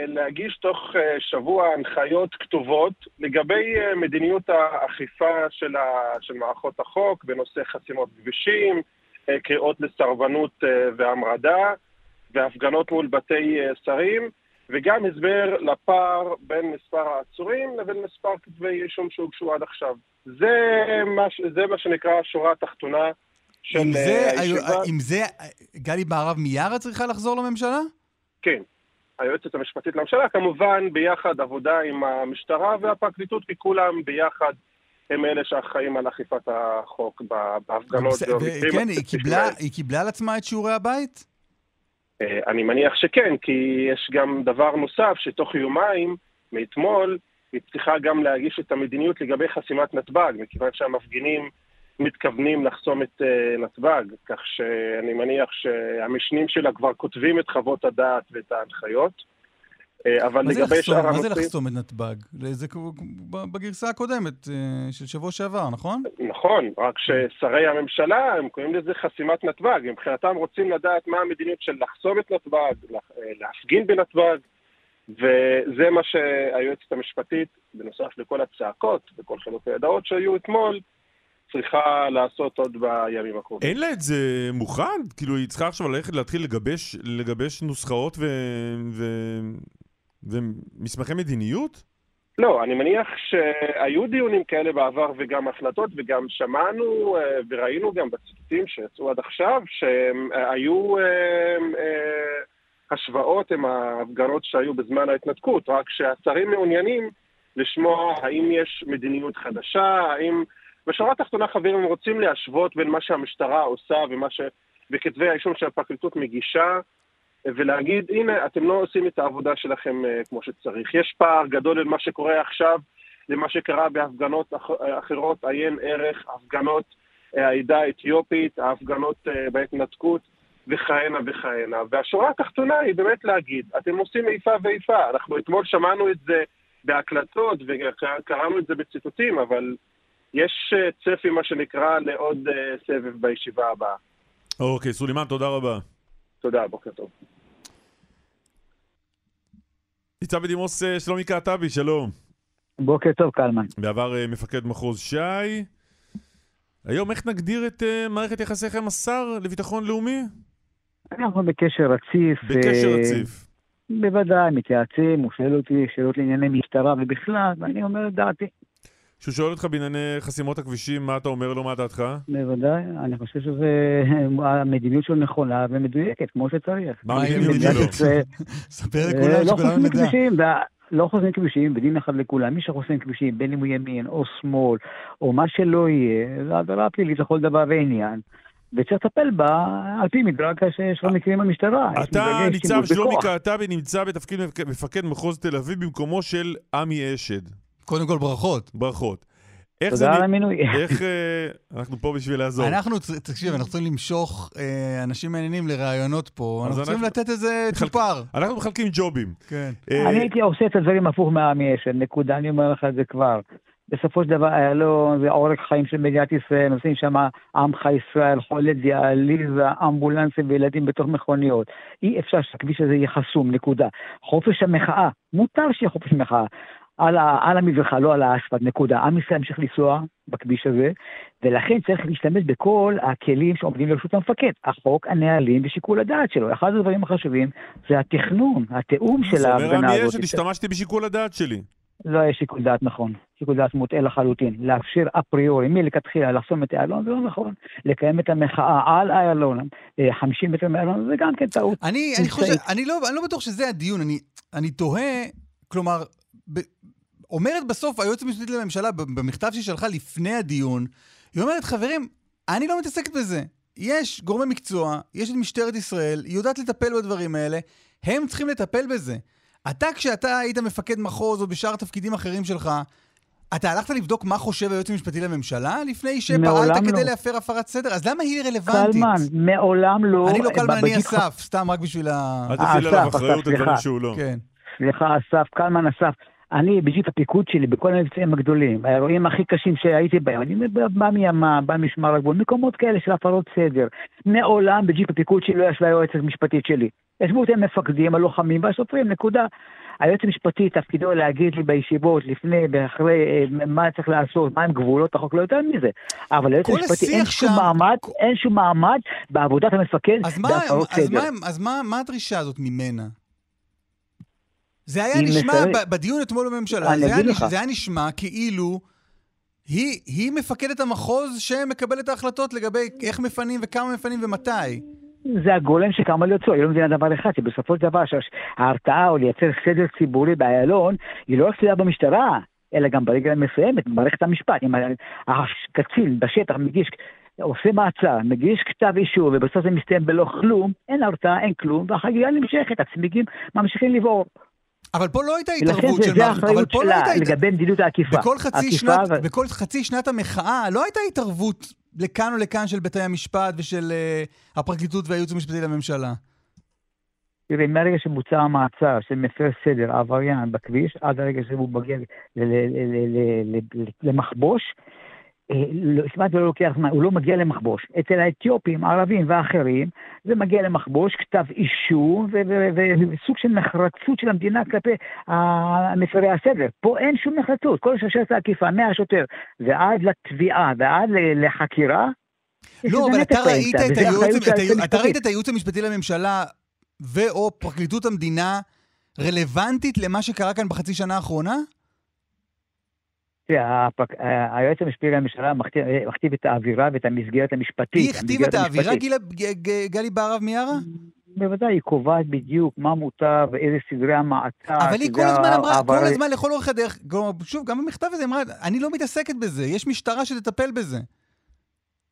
להגיש תוך אה, שבוע הנחיות כתובות לגבי אה, מדיניות האכיפה של, ה- של מערכות החוק בנושא חסימות כבישים, קריאות לסרבנות אה, והמרדה והפגנות מול בתי אה, שרים וגם הסבר לפער בין מספר העצורים לבין מספר כתבי אישום שהוגשו עד עכשיו. זה מה, זה מה שנקרא השורה התחתונה של עם אה, זה, הישיבה. עם זה, גלי בהרב מיארה צריכה לחזור לממשלה? כן. היועצת המשפטית לממשלה, כמובן ביחד עבודה עם המשטרה והפרקליטות, כי כולם ביחד הם אלה שאחראים על אכיפת החוק בהפגנות. וכן, היא קיבלה-. היא קיבלה על עצמה את שיעורי הבית? אה, אני מניח שכן, כי יש גם דבר נוסף, שתוך יומיים מאתמול היא צריכה גם להגיש את המדיניות לגבי חסימת נתב"ג, מכיוון שהמפגינים מתכוונים לחסום את אה, נתב"ג, כך שאני מניח שהמשנים שלה כבר כותבים את חוות הדעת ואת ההנחיות. אה, אבל לגבי? שאר מה זה הנושאים... לחסום את נתב"ג? זה בגרסה הקודמת אה, של שבוע שעבר, נכון? נכון, רק ששרי הממשלה, הם קוראים לזה חסימת נתב"ג. מבחינתם רוצים לדעת מה המדיניות של לחסום את נתב"ג, אה, להפגין בנתב"ג, וזה מה שהיועצת המשפטית, בנוסף לכל הצעקות וכל חילוקי הדעות שהיו אתמול, צריכה לעשות עוד בימים הקרובים. אין לה את זה מוכן? כאילו, היא צריכה עכשיו ללכת להתחיל לגבש, לגבש נוסחאות ו... ו... ומסמכי מדיניות? לא, אני מניח שהיו דיונים כאלה בעבר וגם החלטות, וגם שמענו אה, וראינו גם בציטוטים שיצאו עד עכשיו, שהיו אה, אה, השוואות עם ההפגנות שהיו בזמן ההתנתקות, רק שהשרים מעוניינים לשמוע האם יש מדיניות חדשה, האם... בשורה התחתונה, חברים, רוצים להשוות בין מה שהמשטרה עושה ומה ש... וכתבי האישום שהפרקליטות מגישה, ולהגיד, הנה, אתם לא עושים את העבודה שלכם uh, כמו שצריך. יש פער גדול בין מה שקורה עכשיו למה שקרה בהפגנות אח... אחרות, עיין ערך, הפגנות uh, העדה האתיופית, ההפגנות בהתנתקות, וכהנה וכהנה. והשורה התחתונה היא באמת להגיד, אתם עושים איפה ואיפה. אנחנו אתמול שמענו את זה בהקלטות וקראנו את זה בציטוטים, אבל יש צפי, מה שנקרא, לעוד סבב בישיבה הבאה. אוקיי, סולימאן, תודה רבה. תודה, בוקר טוב. ניצב בדימוס שלומי קעטבי, שלום. בוקר טוב, קלמן. בעבר אה, מפקד מחוז ש"י. היום איך נגדיר את אה, מערכת יחסיך עם השר לביטחון לאומי? אנחנו בקשר רציף. בקשר אה, רציף. בוודאי, מתייעצים, הוא שואל אותי שאלות לענייני משטרה ובכלל, ואני אומר את דעתי. כשהוא שואל אותך בענייני חסימות הכבישים, מה אתה אומר לו, מה דעתך? בוודאי, אני חושב שהמדיניות שלו נכונה ומדויקת, כמו שצריך. מה המדיניות שלו? ספר לכולם לא שכולם נדע. לא חוסמים כבישים, בדין אחד לכולם. מי שחוסם כבישים, בין אם הוא ימין או שמאל, או מה שלא יהיה, זו עבירה פלילית לכל דבר ועניין. וצריך לטפל בה על פי מדרג שיש לו מקרים במשטרה. אתה, ניצב שלומי. קעטבי, נמצא בתפקיד מפק- מפקד מחוז תל אביב במקומו של עמי אשד. קודם כל ברכות. ברכות. איך זה... תודה על נ- המינוי. איך... אה, אנחנו פה בשביל לעזור. אנחנו, תקשיב, אנחנו צריכים למשוך אה, אנשים מעניינים לראיונות פה. אנחנו צריכים אנחנו- לתת איזה צ'ופר. אנחנו מחלקים ג'ובים. כן. אה, אני הייתי עושה את הדברים הפוך מהעמי אשל, נקודה, אני אומר לך את זה כבר. בסופו של דבר, איילון זה עורק חיים של מדינת ישראל, נוסעים שם עמך ישראל, חולי דיאליזה, אמבולנסים וילדים בתוך מכוניות. אי אפשר שהכביש הזה יהיה חסום, נקודה. חופש המחאה, מותר שיהיה חופש מחאה. על, ה, על המדרכה, לא על האספלט, נקודה. עם ישראל ימשיך לנסוע בכביש הזה, ולכן צריך להשתמש בכל הכלים שעומדים לרשות המפקד. החוק, הנהלים ושיקול הדעת שלו. אחד הדברים החשובים זה התכנון, התיאום של זה אומר ההפגנה עמי הזאת. אשד, השתמשתי בשיקול הדעת שלי. לא יש שיקול דעת נכון, שיקול דעת מוטעה לחלוטין. לאפשר אפריורי, מלכתחילה לחסום את איילון זה לא נכון. לקיים את המחאה על איילון, אה, 50 מטר מאיילון, זה גם כן טעות. אני, אני חושב. אני לא, אני לא בטוח שזה הדיון, אני, אני תוהה, כלומר, ב, אומרת בסוף היועצת המשפטית לממשלה במכתב שהיא שלחה לפני הדיון, היא אומרת, חברים, אני לא מתעסקת בזה. יש גורמי מקצוע, יש את משטרת ישראל, היא יודעת לטפל בדברים האלה, הם צריכים לטפל בזה. אתה, כשאתה היית מפקד מחוז או בשאר תפקידים אחרים שלך, אתה הלכת לבדוק מה חושב היועץ המשפטי לממשלה לפני שפעלת מעולם כדי לא. להפר הפרת סדר? אז למה היא רלוונטית? קלמן, מעולם לא... אני לא קלמן, אני אסף, סתם רק בשביל ה... אל תפעיל אסף, עליו אחריות על דברים. שהוא לא. כן. סליחה, אסף, קלמן אסף. אני, בג'יפ הפיקוד שלי, בכל המבצעים הגדולים, האירועים הכי קשים שהייתי בהם, אני בא מימ"מ, בא משמר הגבול, מקומות כאלה של הפרות סדר. מעולם בג'יפ הפיקוד שלי לא ישבה היועצת המשפטית שלי. ישבו אותם מפקדים, הלוחמים והשוטרים, נקודה. היועץ המשפטי תפקידו להגיד לי בישיבות, לפני ואחרי, אה, מה צריך לעשות, מהם גבולות החוק, לא יותר מזה. אבל ליועץ כל המשפטי אין השיח שום שם- מעמד, אין שום מעמד בעבודת המפקד אז מה, אז. מה, אז מה, מה הדרישה הזאת ממנה? זה היה נשמע, מסרבת. ב- בדיון אתמול בממשלה, זה היה, נש-. זה היה נשמע כאילו היא, היא מפקדת המחוז שמקבל את ההחלטות לגבי איך מפנים וכמה מפנים ומתי. זה הגולם שקם על יוצאו, היא לא מבינה דבר אחד, שבסופו של דבר שההרתעה או לייצר סדר ציבורי באיילון, היא לא רק תלויה במשטרה, אלא גם ברגע מסוימת, במערכת המשפט. אם הקצין בשטח מגיש, עושה מעצר, מגיש כתב אישור, ובסוף זה מסתיים בלא כלום, אין הרתעה, אין כלום, והחגיגה נמשכת, הצמיגים ממשיכים לבעור. אבל פה לא הייתה התערבות של מערכת, אבל פה לא הייתה. לגבי מדיניות האכיפה. בכל חצי, אכיפה שנת, ו- בכל חצי שנת המחאה לא הייתה התערבות לכאן או לכאן של בתי המשפט ושל uh, הפרקליטות והייעוץ המשפטי לממשלה. תראה, מהרגע שבוצע המעצר של מפר סדר, עבריין בכביש, עד הרגע שהוא מגיע למחבוש, כמעט לא לוקח זמן, הוא לא מגיע למחבוש. אצל האתיופים, הערבים ואחרים, זה מגיע למחבוש, כתב אישום וסוג של נחרצות של המדינה כלפי מפרי הסדר. פה אין שום נחרצות, כל שרשרת העקיפה, מהשוטר ועד לתביעה ועד לחקירה, לא, אבל אתה ראית את הייעוץ- אתה. ראית את הייעוץ המשפטי לממשלה ו/או פרקליטות המדינה רלוונטית למה שקרה כאן בחצי שנה האחרונה? תראה, הפק- ה- היועץ המשפטי לממשלה מכתיב, מכתיב את האווירה ואת המסגרת המשפטית. היא הכתיבה את האווירה. גילה- גלי בהרב מיארה? בוודאי, היא קובעת בדיוק מה מותר ואיזה סדרי המעצר. אבל היא כל הזמן אמרה, כל הזמן לכל אורך הדרך, שוב, גם במכתב הזה אמרה, אני לא מתעסקת בזה, יש משטרה שתטפל בזה.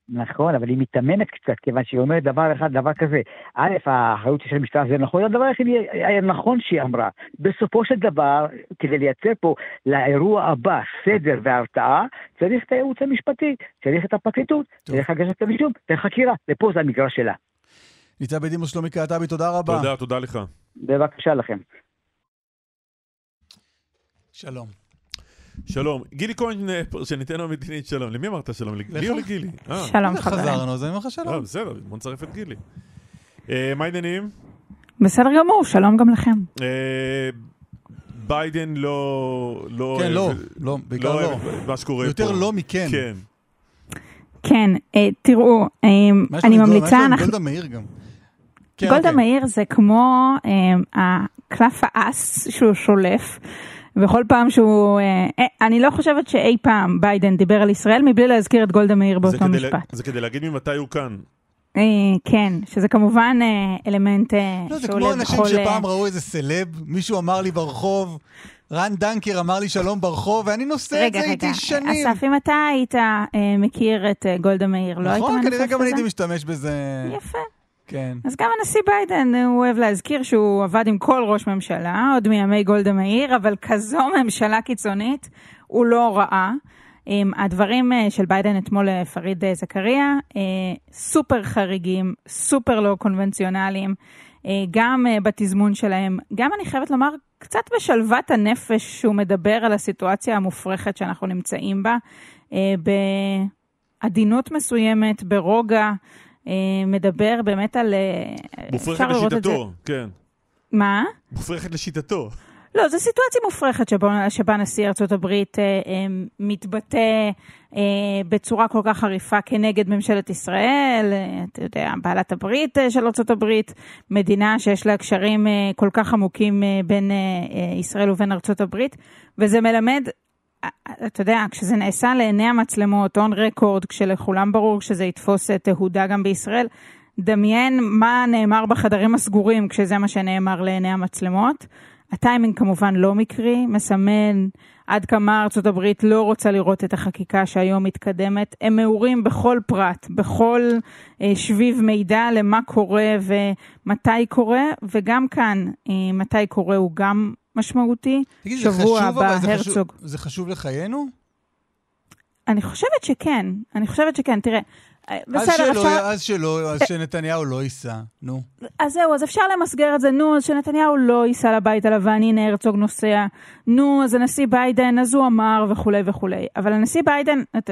נכון, אבל היא מיתממת קצת, כיוון שהיא אומרת דבר אחד, דבר כזה. א', האחריות של המשטרה זה נכון, הדבר היחידי היה נכון שהיא אמרה. בסופו של דבר, כדי לייצר פה לאירוע הבא סדר והרתעה, צריך את הייעוץ המשפטי, צריך את הפרקליטות. צריך הגשת כתב אישום, צריך חקירה. לפה זה המגרש שלה. ניצב בדימוס שלומי קעטבי, תודה רבה. תודה, תודה לך. בבקשה לכם. שלום. שלום. גילי כהן, אה, פרשניתנו המדינית, שלום. למי אמרת שלום? לי או לגילי? אה, שלום הנה, חברים. חזרנו, אז אני אומר לך שלום. בסדר, בוא נצרף את גילי. אה, מה העניינים? בסדר גמור, שלום גם לכם. ביידן לא... לא כן, לא, לא, בעיקר לא. אוהב את מה שקורה פה. יותר לא מכן. כן. כן, תראו, אני גול- מה יש ממליצה. גולדה מאיר גם. כן, גולדה אוקיי. מאיר זה כמו הקלף האס שהוא שולף. וכל פעם שהוא... אה, אה, אני לא חושבת שאי פעם ביידן דיבר על ישראל מבלי להזכיר את גולדה מאיר זה באותו כדי לה- משפט. זה כדי להגיד ממתי הוא כאן. אה, כן, שזה כמובן אה, אלמנט אה, לא, זה שעולה כמו אנשים בכל... שפעם ראו איזה סלב, מישהו אמר לי ברחוב, רן דנקר אמר לי שלום ברחוב, ואני נושא את רגע, זה רגע, איתי שנים. אסף, אם אתה היית אה, מכיר את אה, גולדה מאיר, לא היית נכון, מנפף כנראה גם אני? הייתי משתמש בזה. יפה. כן. אז גם הנשיא ביידן, הוא אוהב להזכיר שהוא עבד עם כל ראש ממשלה, עוד מימי גולדה מאיר, אבל כזו ממשלה קיצונית הוא לא ראה. עם הדברים אה, של ביידן אתמול לפריד אה, זכריה, אה, סופר חריגים, סופר לא קונבנציונליים, אה, גם אה, בתזמון שלהם, גם אני חייבת לומר, קצת בשלוות הנפש שהוא מדבר על הסיטואציה המופרכת שאנחנו נמצאים בה, אה, בעדינות מסוימת, ברוגע. אה, מדבר באמת על... אה, מופרכת לשיטתו, כן. מה? מופרכת לשיטתו. לא, זו סיטואציה מופרכת שבה, שבה נשיא ארצות הברית אה, אה, מתבטא אה, בצורה כל כך חריפה כנגד ממשלת ישראל, אה, אתה יודע, בעלת הברית אה, של ארצות הברית, מדינה שיש לה קשרים אה, כל כך עמוקים אה, בין אה, אה, ישראל ובין ארצות הברית, וזה מלמד, אתה יודע, כשזה נעשה לעיני המצלמות, און רקורד, כשלכולם ברור שזה יתפוס תהודה גם בישראל, דמיין מה נאמר בחדרים הסגורים כשזה מה שנאמר לעיני המצלמות. הטיימינג כמובן לא מקרי, מסמן עד כמה ארצות הברית לא רוצה לראות את החקיקה שהיום מתקדמת. הם מעורים בכל פרט, בכל אה, שביב מידע למה קורה ומתי קורה, וגם כאן אה, מתי קורה הוא גם משמעותי. תגיד, שבוע הבא, אבל זה חשוב- הרצוג. זה חשוב לחיינו? אני חושבת שכן, אני חושבת שכן. תראה, אה, בסדר, שלא, אפשר... אז שלא, אז שנתניהו לא ייסע, נו. אז זהו, אז אפשר למסגר את זה, נו, אז שנתניהו לא ייסע לבית הלבן, הנה הרצוג נוסע, נו, אז הנשיא ביידן, אז הוא אמר וכולי וכולי. אבל הנשיא ביידן, את,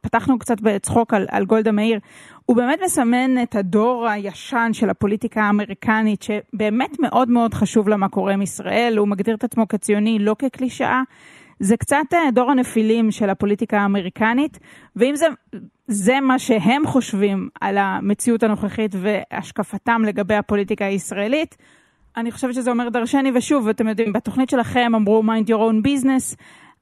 פתחנו קצת בצחוק על, על גולדה מאיר, הוא באמת מסמן את הדור הישן של הפוליטיקה האמריקנית, שבאמת מאוד מאוד חשוב לה מה קורה עם ישראל, הוא מגדיר את עצמו כציוני, לא כקלישאה. זה קצת אה, דור הנפילים של הפוליטיקה האמריקנית, ואם זה, זה מה שהם חושבים על המציאות הנוכחית והשקפתם לגבי הפוליטיקה הישראלית, אני חושבת שזה אומר דרשני, ושוב, אתם יודעים, בתוכנית שלכם אמרו mind your own business.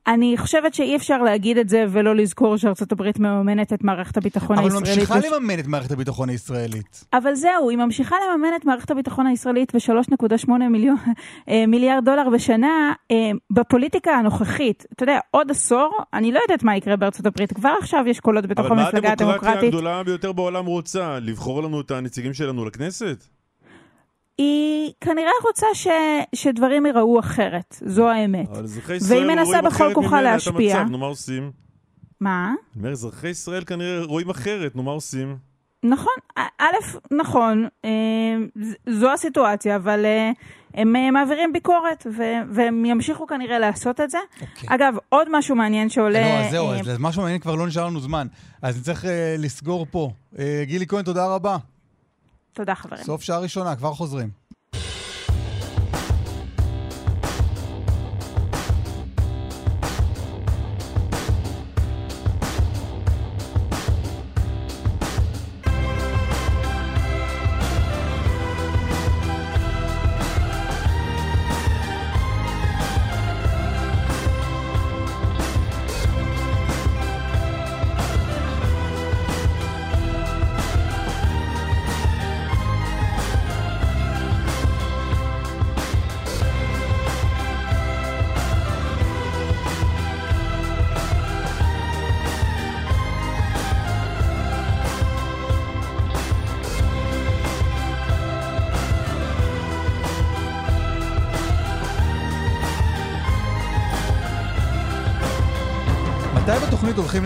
אני חושבת שאי אפשר להגיד את זה ולא לזכור שארצות הברית מממנת את מערכת הביטחון אבל הישראלית. ממשיכה וש- לממן את מערכת הביטחון הישראלית. אבל זהו, היא ממשיכה לממן את מערכת הביטחון הישראלית ב-3.8 מיליון, אה, מיליארד דולר בשנה אה, בפוליטיקה הנוכחית. אתה יודע, עוד עשור, אני לא יודעת מה יקרה בארצות הברית. כבר עכשיו יש קולות בתוך אבל מה המפלגה הדמוקרטיה הדמוקרטית. הגדולה ביותר בעולם רוצה? לבחור לנו את הנציגים שלנו לכנסת? היא כנראה רוצה ש... שדברים ייראו אחרת, זו האמת. אבל אזרחי ישראל והיא מנסה רואים בכל אחרת כוחה ממנה את להשפיע. המצב, נו מה עושים? מה? אני אומר, אזרחי ישראל כנראה רואים אחרת, נו מה עושים? נכון, א', נכון, אה, זו הסיטואציה, אבל אה, הם אה, מעבירים ביקורת, והם ימשיכו כנראה לעשות את זה. אוקיי. אגב, עוד משהו מעניין שעולה... לא, אז זהו, אז משהו מעניין כבר לא נשאר לנו זמן. אז נצטרך לסגור פה. גילי כהן, תודה רבה. תודה, חברים. סוף שעה ראשונה, כבר חוזרים.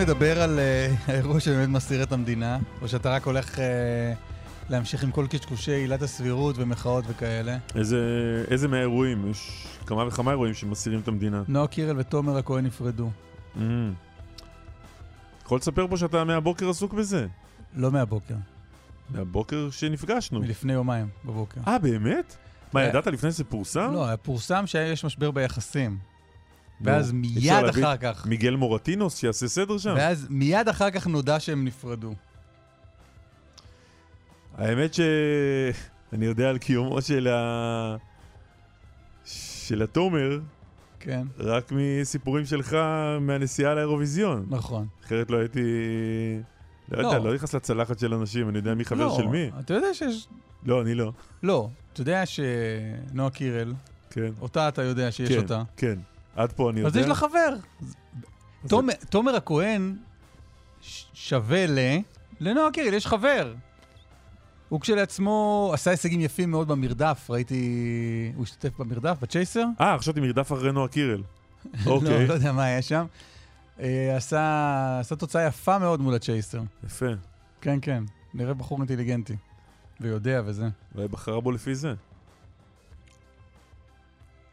לדבר על אה, האירוע שבאמת מסתיר את המדינה? או שאתה רק הולך אה, להמשיך עם כל קשקושי עילת הסבירות ומחאות וכאלה? איזה, איזה מהאירועים? יש כמה וכמה אירועים שמסעירים את המדינה. נועה קירל ותומר הכהן נפרדו. Mm. יכול לספר פה שאתה מהבוקר עסוק בזה? לא מהבוקר, מהבוקר שנפגשנו. מלפני יומיים בבוקר. אה, באמת? מה, אה, ידעת לפני שזה פורסם? לא, פורסם שיש משבר ביחסים. ואז מיד אחר כך, מיגל מורטינוס שיעשה סדר שם. ואז מיד אחר כך נודע שהם נפרדו. האמת שאני יודע על קיומו של ה... של התומר, כן, רק מסיפורים שלך מהנסיעה לאירוויזיון. נכון. אחרת לא הייתי... לא לא. יודע, לא נכנס לצלחת של אנשים, אני יודע מי חבר לא, של מי. אתה יודע שיש... לא, אני לא. לא, אתה יודע שנועה קירל, כן. אותה אתה יודע שיש כן, אותה. כן. עד פה אני יודע. אז יש לה חבר. תומר- תומר הכהן שווה ל... לנועה קירל, יש חבר. הוא כשלעצמו עשה הישגים יפים מאוד במרדף, ראיתי... הוא השתתף במרדף, בצ'ייסר? אה, חשבתי מרדף אחרי נועה קירל. לא, אוקיי, לא יודע מה היה שם. אה, עשה עשה תוצאה יפה מאוד מול הצ'ייסר. יפה. כן, כן. נראה בחור אינטליגנטי. ויודע וזה. אולי בחרה בו לפי זה.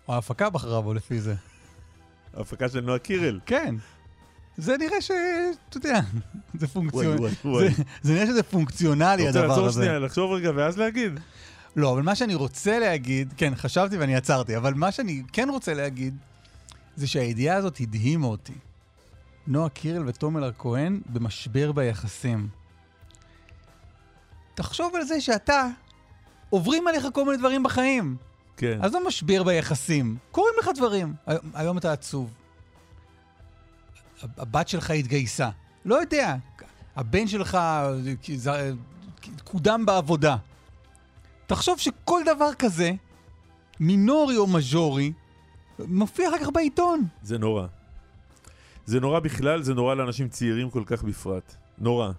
או ההפקה בחרה בו לפי זה. ההפקה של נועה קירל. כן. זה נראה ש... אתה יודע, זה פונקציונלי. זה- נראה שזה פונקציונלי רוצה הדבר לעצור הזה. שנייה, לחשוב רגע ואז להגיד. לא, אבל מה שאני רוצה להגיד, כן, חשבתי ואני עצרתי, אבל מה שאני כן רוצה להגיד, זה שהידיעה הזאת הדהימה אותי. נועה קירל ותומר הכהן במשבר ביחסים. תחשוב על זה שאתה, עוברים עליך כל מיני דברים בחיים. כן. אז לא משבר ביחסים, קורים לך דברים. היום, היום אתה עצוב. הבת שלך התגייסה. לא יודע. הבן שלך אה, קודם בעבודה. תחשוב שכל דבר כזה, מינורי או מז'ורי, מופיע אחר כך בעיתון. זה נורא. זה נורא בכלל, זה נורא לאנשים צעירים כל כך בפרט. נורא.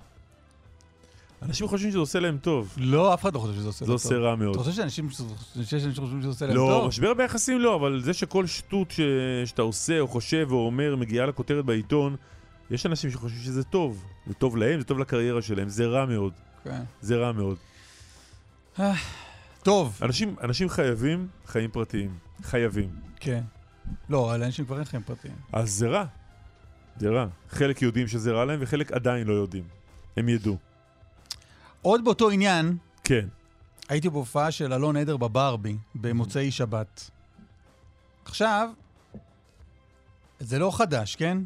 אנשים חושבים שזה עושה להם טוב. לא, אף אחד לא חושב שזה עושה זה לו עושה טוב. רע אתה מאוד. חושב שאנשים שחושבים שזה עושה להם לא, טוב? משבר ביחסים לא, אבל זה שכל שטות ש... שאתה עושה או חושב או אומר מגיעה לכותרת בעיתון, יש אנשים שחושבים שזה טוב. זה טוב להם, זה טוב לקריירה שלהם, זה רע מאוד. כן. זה רע מאוד. טוב, אנשים, אנשים חייבים חיים פרטיים. חייבים. כן. לא, על אנשים כבר אין חיים פרטיים. אז זה רע. זה רע. חלק יודעים שזה רע להם וחלק עדיין לא יודעים. הם ידעו. עוד באותו עניין, כן. הייתי בהופעה של אלון עדר בברבי במוצאי שבת. עכשיו, זה לא חדש, כן?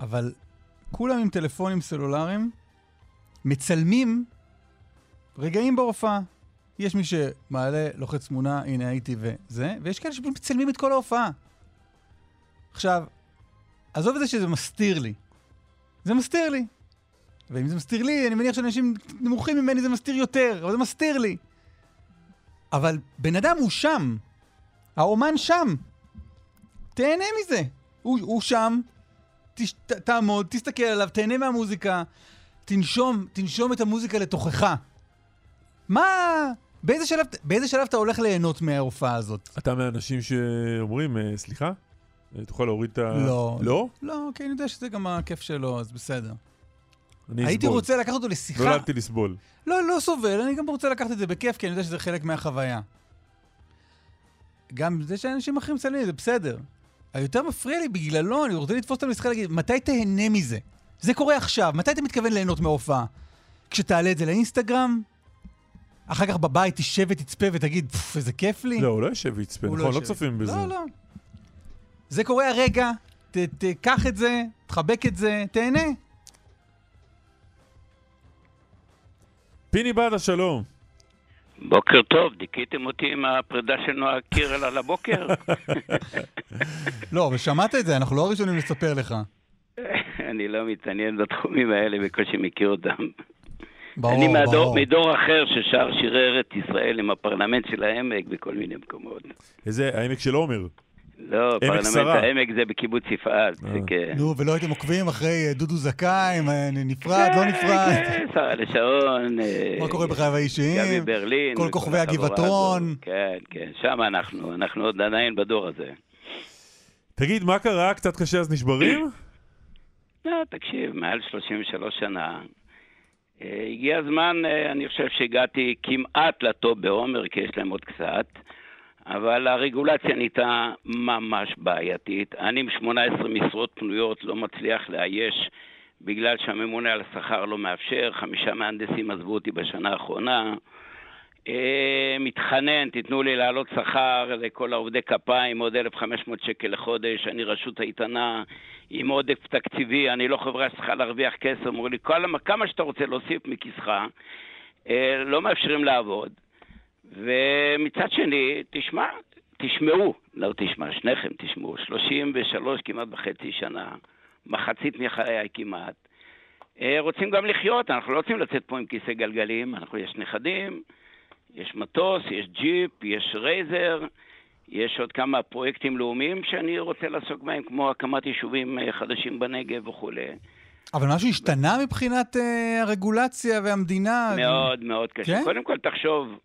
אבל כולם עם טלפונים סלולריים מצלמים רגעים בהופעה. יש מי שמעלה, לוחץ תמונה, הנה הייתי וזה, ויש כאלה שפשוט מצלמים את כל ההופעה. עכשיו, עזוב את זה שזה מסתיר לי. זה מסתיר לי. ואם זה מסתיר לי, אני מניח שאנשים נמוכים ממני זה מסתיר יותר, אבל זה מסתיר לי. אבל בן אדם הוא שם. האומן שם. תהנה מזה. הוא, הוא שם, תש, ת, תעמוד, תסתכל עליו, תהנה מהמוזיקה, תנשום, תנשום את המוזיקה לתוכך. מה... באיזה שלב, באיזה שלב אתה הולך ליהנות מההופעה הזאת? אתה מהאנשים שאומרים, אה, סליחה? אה, תוכל להוריד את ה... לא. לא? לא, כי אני יודע שזה גם הכיף שלו, אז בסדר. אני הייתי אסבול. רוצה לקחת אותו לשיחה. נולדתי לסבול. לא, לא סובל, אני גם רוצה לקחת את זה בכיף, כי אני יודע שזה חלק מהחוויה. גם זה שאנשים אחרים מצלמים, זה בסדר. היותר מפריע לי בגללו, אני רוצה לתפוס אותם לשיחה להגיד, מתי תהנה מזה? זה קורה עכשיו, מתי אתה מתכוון ליהנות מההופעה? כשתעלה את זה לאינסטגרם? אחר כך בבית תשב ותצפה ותגיד, פוף, איזה כיף לי? לא, הוא לא יושב ויצפה, הוא נכון? לא יושב. צופים בזה. לא, לא. זה קורה הרגע, תקח את זה, תחבק את זה, תהנה. פיני בדה, שלום. בוקר טוב, דיכאתם אותי עם הפרידה של נועה קירל על הבוקר? לא, אבל שמעת את זה, אנחנו לא הראשונים לספר לך. אני לא מתעניין בתחומים האלה, בקושי מכיר אותם. ברור, אני מהדור, ברור. מדור אחר ששר שירי ארץ ישראל עם הפרלמנט של העמק בכל מיני מקומות. איזה, העמק של עומר. לא, פרלמנט שרה. העמק זה בקיבוץ יפעת. זה כ- נו, ולא הייתם עוקבים אחרי אה, דודו זכאי, נפרד, לא נפרד? כן, שרה לשעון. אה, מה קורה בחייו האישיים? גבי ברלין. כל כוכבי הגבעתרון. כן, כן, שם אנחנו, אנחנו עוד עדיין בדור הזה. תגיד, מה קרה? קצת קשה אז נשברים? לא, תקשיב, מעל 33 שנה. אה, הגיע הזמן, אה, אני חושב שהגעתי כמעט לטופ בעומר, כי יש להם עוד קצת, אבל הרגולציה נהייתה ממש בעייתית. אני עם 18 משרות פנויות לא מצליח לאייש בגלל שהממונה על השכר לא מאפשר, חמישה מהנדסים עזבו אותי בשנה האחרונה. אה, מתחנן, תיתנו לי להעלות שכר לכל העובדי כפיים, עוד 1,500 שקל לחודש, אני רשות איתנה עם עודף תקציבי, אני לא חברה שצריכה להרוויח כסף, אמרו לי, כמה שאתה רוצה להוסיף מכיסך, אה, לא מאפשרים לעבוד. ומצד שני, תשמע, תשמעו, לא תשמע, שניכם תשמעו, 33 כמעט וחצי שנה, מחצית מחיי כמעט. אה, רוצים גם לחיות, אנחנו לא רוצים לצאת פה עם כיסא גלגלים, אנחנו, יש נכדים, יש מטוס, יש ג'יפ, יש רייזר, יש עוד כמה פרויקטים לאומיים שאני רוצה לעסוק בהם, כמו הקמת יישובים אה, חדשים בנגב וכולי. אבל משהו השתנה מבחינת אה, הרגולציה והמדינה? מאוד מאוד קשה. כן? קודם כל תחשוב,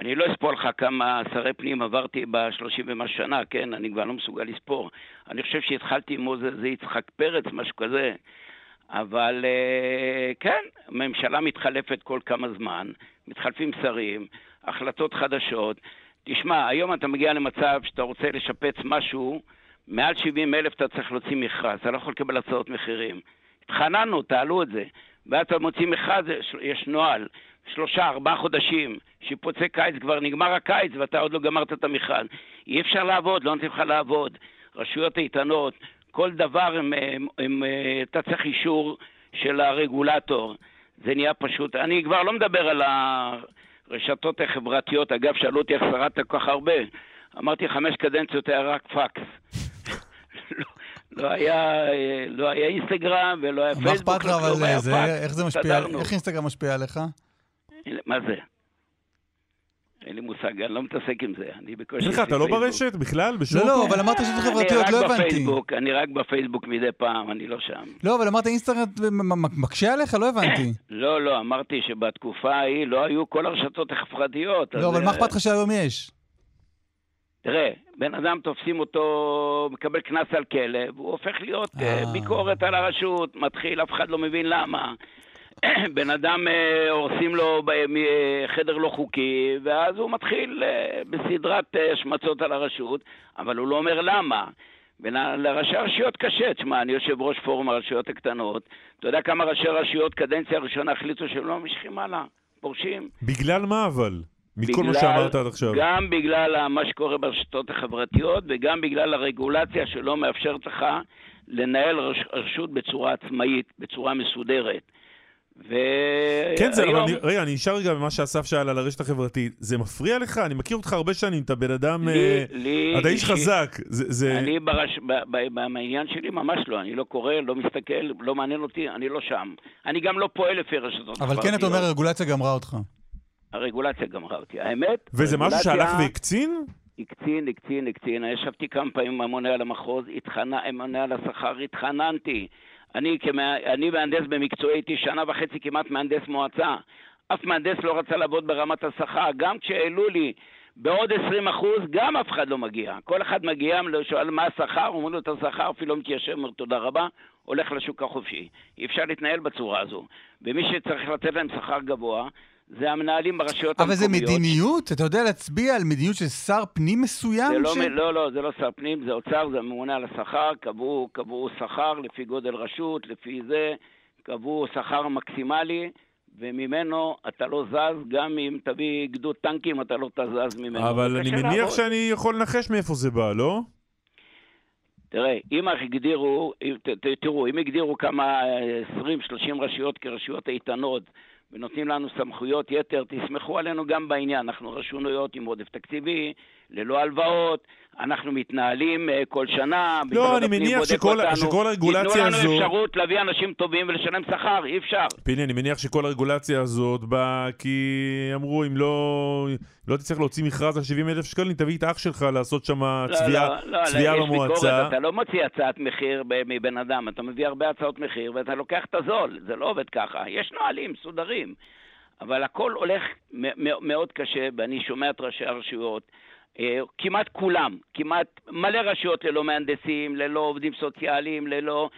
אני לא אספור לך כמה שרי פנים עברתי בשלושים ומשהו שנה, כן? אני כבר לא מסוגל לספור. אני חושב שהתחלתי עם מוזס, יצחק פרץ, משהו כזה. אבל אה, כן, הממשלה מתחלפת כל כמה זמן, מתחלפים שרים, החלטות חדשות. תשמע, היום אתה מגיע למצב שאתה רוצה לשפץ משהו, מעל 70 אלף אתה צריך להוציא מכרז, אתה לא יכול לקבל הצעות מחירים. התחננו, תעלו את זה. ואז אתה מוציא מכרז, יש נוהל, שלושה, ארבעה חודשים, שיפוצי קיץ, כבר נגמר הקיץ ואתה עוד לא גמרת את המכרז. אי אפשר לעבוד, לא נותנים לך לעבוד. רשויות איתנות, כל דבר, הם, הם, הם, אה, אתה צריך אישור של הרגולטור. זה נהיה פשוט. אני כבר לא מדבר על הרשתות החברתיות. אגב, שאלו אותי איך שרדת כל כך הרבה. אמרתי, חמש קדנציות היה רק פקס. לא, לא, היה, אה, לא היה אינסטגרם ולא היה מה פייסבוק. אכפת לך, לא אבל זה. איך זה משפיע. איך אינסטגרם משפיע עליך? מה זה? אין לי מושג, אני לא מתעסק עם זה. אני בקושי... לי אתה לא. ברשת בכלל? בשום לא, לא? אבל אמרת שזה חברתיות, לא הבנתי. בפייסבוק, אני רק בפייסבוק מדי פעם, אני לא שם. לא, אבל אמרת מ- מקשה עליך? לא הבנתי. לא, לא, אמרתי שבתקופה ההיא לא היו כל הרשתות החברתיות. לא, אבל מה אה, אכפת לך שהיום יש? תראה, בן אדם תופסים אותו, מקבל קנס על כלב, הוא הופך להיות אה, אה. ביקורת על הרשות, מתחיל, אף אחד לא מבין למה. בן אדם, אה, הורסים לו חדר לא חוקי, ואז הוא מתחיל אה, בסדרת אה, השמצות על הרשות, אבל הוא לא אומר למה. ול- לראשי הרשויות קשה, תשמע, אני יושב ראש פורום הרשויות הקטנות, אתה יודע כמה ראשי רשויות קדנציה הראשונה החליטו שהם לא ממשיכים הלאה, פורשים? בגלל מה אבל? מכל מה בגלל- שאמרת עד עכשיו. גם בגלל מה שקורה ברשתות החברתיות וגם בגלל הרגולציה שלא מאפשרת לך לנהל רש, רשות בצורה עצמאית, בצורה מסודרת. ו... כן, זה, אבל היום- אני, רגע, אני נשאר רגע במה שאסף שאל על הרשת החברתית. זה מפריע לך? אני מכיר אותך הרבה שנים, אתה בן אדם... לי- אה, לי אתה איש חזק. זה, זה... אני ברש... ב... ב... ב... בעניין שלי ממש לא, אני לא קורא, לא מסתכל, לא מעניין אותי, אני לא שם. אני גם לא פועל לפי רשתות אבל חברתיות. כן, אתה אומר, הרגולציה גמרה אותך. הרגולציה גמרה אותי. האמת, וזה משהו שהלך והקצין? הקצין, הקצין, הקצין. ישבתי כמה פעמים עם הממונה על המחוז, התחנ... הממונה על השכר, התחננתי. אני, כמה... אני מהנדס במקצועי, הייתי שנה וחצי כמעט מהנדס מועצה. אף מהנדס לא רצה לעבוד ברמת השכר. גם כשהעלו לי בעוד 20 אחוז, גם אף אחד לא מגיע. כל אחד מגיע, שואל מה השכר, אומרים לו את השכר, אפילו לא מתיישב, אומר תודה רבה, הולך לשוק החופשי. אי אפשר להתנהל בצורה הזו. ומי שצריך לתת להם שכר גבוה, זה המנהלים ברשויות אבל זה המקומיות. מדיניות? אתה יודע להצביע על מדיניות של שר פנים מסוים? זה לא, ש- לא, לא, זה לא שר פנים, זה אוצר, זה הממונה על השכר, קבעו, קבעו שכר לפי גודל רשות, לפי זה, קבעו שכר מקסימלי, וממנו אתה לא זז, גם אם תביא גדוד טנקים, אתה לא תזז ממנו. אבל זה אני מניח לעבוד. שאני יכול לנחש מאיפה זה בא, לא? תראה, אם הגדירו, תראו, אם הגדירו כמה 20-30 רשויות כרשויות איתנות ונותנים לנו סמכויות יתר, תסמכו עלינו גם בעניין. אנחנו רשויות עם עודף תקציבי, ללא הלוואות, אנחנו מתנהלים אה, כל שנה. לא, אני מניח שכל- אותנו. שכל הרגולציה תיתנו הזו- לנו אפשרות להביא אנשים טובים ולשלם שכר, אי אפשר. פיני, אני מניח שכל הרגולציה הזאת באה כי אמרו, אם לא, לא תצטרך להוציא מכרז על 70 אלף שקלים, תביא את אח שלך לעשות שם לא, צביעה לא, לא, צביעה יש במועצה. ביקורת, אתה לא מוציא הצעת מחיר מבן אדם, אתה מביא הרבה הצעות מחיר ואתה לוקח את הזול, זה לא עובד ככה. יש נהלים מסודרים, אבל הכל הולך מאוד קשה, ואני שומע את ראשי הרשויות. אה, כמעט כולם, כמעט מלא רשויות ללא מהנדסים, ללא עובדים סוציאליים, ללא...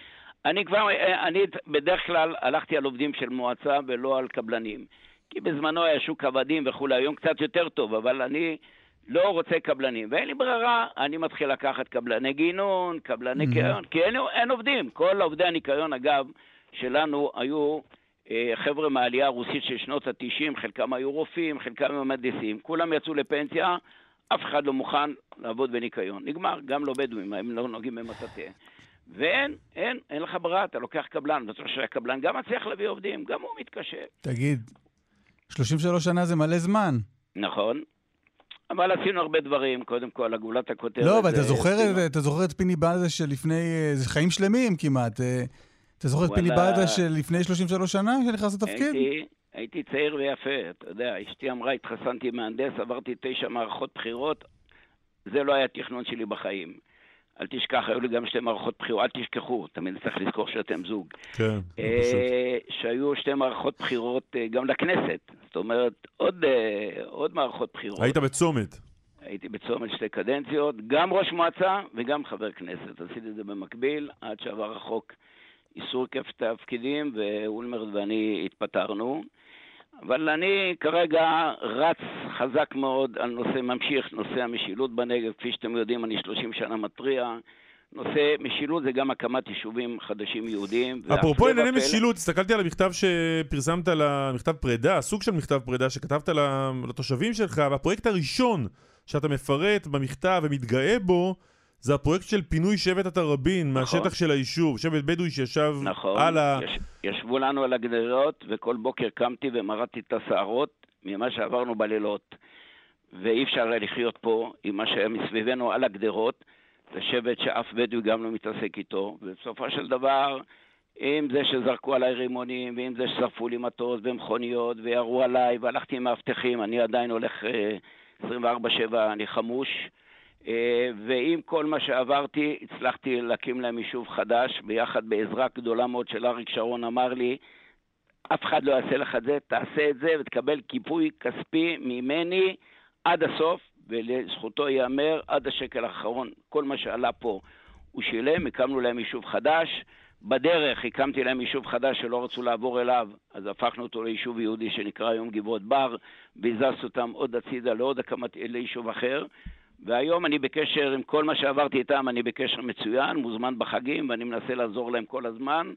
אני כבר, אה, אני בדרך כלל הלכתי על עובדים של מועצה ולא על קבלנים. כי בזמנו היה שוק עבדים וכולי, היום קצת יותר טוב, אבל אני לא רוצה קבלנים. ואין לי ברירה, אני מתחיל לקחת קבלני גינון, קבלני Mhm. ניקיון, כי אין, אין עובדים. כל עובדי הניקיון, אגב, שלנו היו אה, חבר'ה מהעלייה הרוסית של שנות ה-90, חלקם היו רופאים, חלקם היו מהנדסים, כולם יצאו לפנסיה, אף אחד לא מוכן לעבוד בניקיון. נגמר, גם לא בדואים, הם לא נוגעים במטאטא. ואין, אין, אין לך ברירה, אתה לוקח קבלן, בטוח שהקבלן גם מצליח להביא עובדים, גם הוא מתקשה. תגיד, 33 שנה זה מלא זמן. נכון. אבל עשינו הרבה דברים, קודם כל, הגולת הכותרת... לא, אבל אתה זוכר, אתה זוכר את פיני בלדה שלפני, אה, זה חיים שלמים כמעט. אה, אתה זוכר את פיני. בלדה שלפני 33 שנה שנכנס לתפקיד? הייתי, הייתי צעיר ויפה, אתה יודע, אשתי אמרה, התחסנתי מהנדס, עברתי תשע מערכות בחירות, זה לא היה התכנון שלי בחיים. אל תשכח, היו לי גם שתי מערכות בחירות, אל תשכחו, תמיד צריך לזכור שאתם זוג. כן. אה, שהיו שתי מערכות בחירות אה, גם לכנסת, זאת אומרת, עוד, אה, עוד מערכות בחירות. היית בצומת. הייתי בצומת שתי קדנציות, גם ראש מועצה וגם חבר כנסת. עשיתי את זה במקביל, עד שעבר החוק איסור כיף תפקידים, ואולמרט ואני התפטרנו. אבל אני כרגע רץ חזק מאוד על נושא, ממשיך נושא המשילות בנגב. כפי שאתם יודעים, אני 30 שנה מתריע. נושא משילות זה גם הקמת יישובים חדשים יהודיים. אפרופו ענייני משילות, הסתכלתי על המכתב שפרסמת, למכתב פרידה, סוג של מכתב פרידה שכתבת לתושבים שלך, והפרויקט הראשון שאתה מפרט במכתב ומתגאה בו, זה הפרויקט של פינוי שבט התראבין מהשטח של היישוב, שבט בדואי שישב נכון, על ה... יש, ישבו לנו על הגדרות, וכל בוקר קמתי ומרדתי את השערות ממה שעברנו בלילות. ואי אפשר היה לחיות פה עם מה שהיה מסביבנו על הגדרות. זה שבט שאף בדואי גם לא מתעסק איתו, ובסופו של דבר, עם זה שזרקו עליי רימונים, ועם זה ששרפו לי מטוס ומכוניות, וירו עליי, והלכתי עם מאבטחים, אני עדיין הולך אה, 24-7, אני חמוש. אה, ועם כל מה שעברתי, הצלחתי להקים להם יישוב חדש, ביחד בעזרה גדולה מאוד של אריק שרון אמר לי, אף אחד לא יעשה לך את זה, תעשה את זה ותקבל קיפוי כספי ממני עד הסוף, ולזכותו ייאמר, עד השקל האחרון, כל מה שעלה פה הוא שילם, הקמנו להם יישוב חדש. בדרך הקמתי להם יישוב חדש שלא רצו לעבור אליו, אז הפכנו אותו ליישוב יהודי שנקרא היום גבעות בר, והזזנו אותם עוד הצידה לעוד הקמת, ליישוב אחר. והיום אני בקשר עם כל מה שעברתי איתם, אני בקשר מצוין, מוזמן בחגים, ואני מנסה לעזור להם כל הזמן.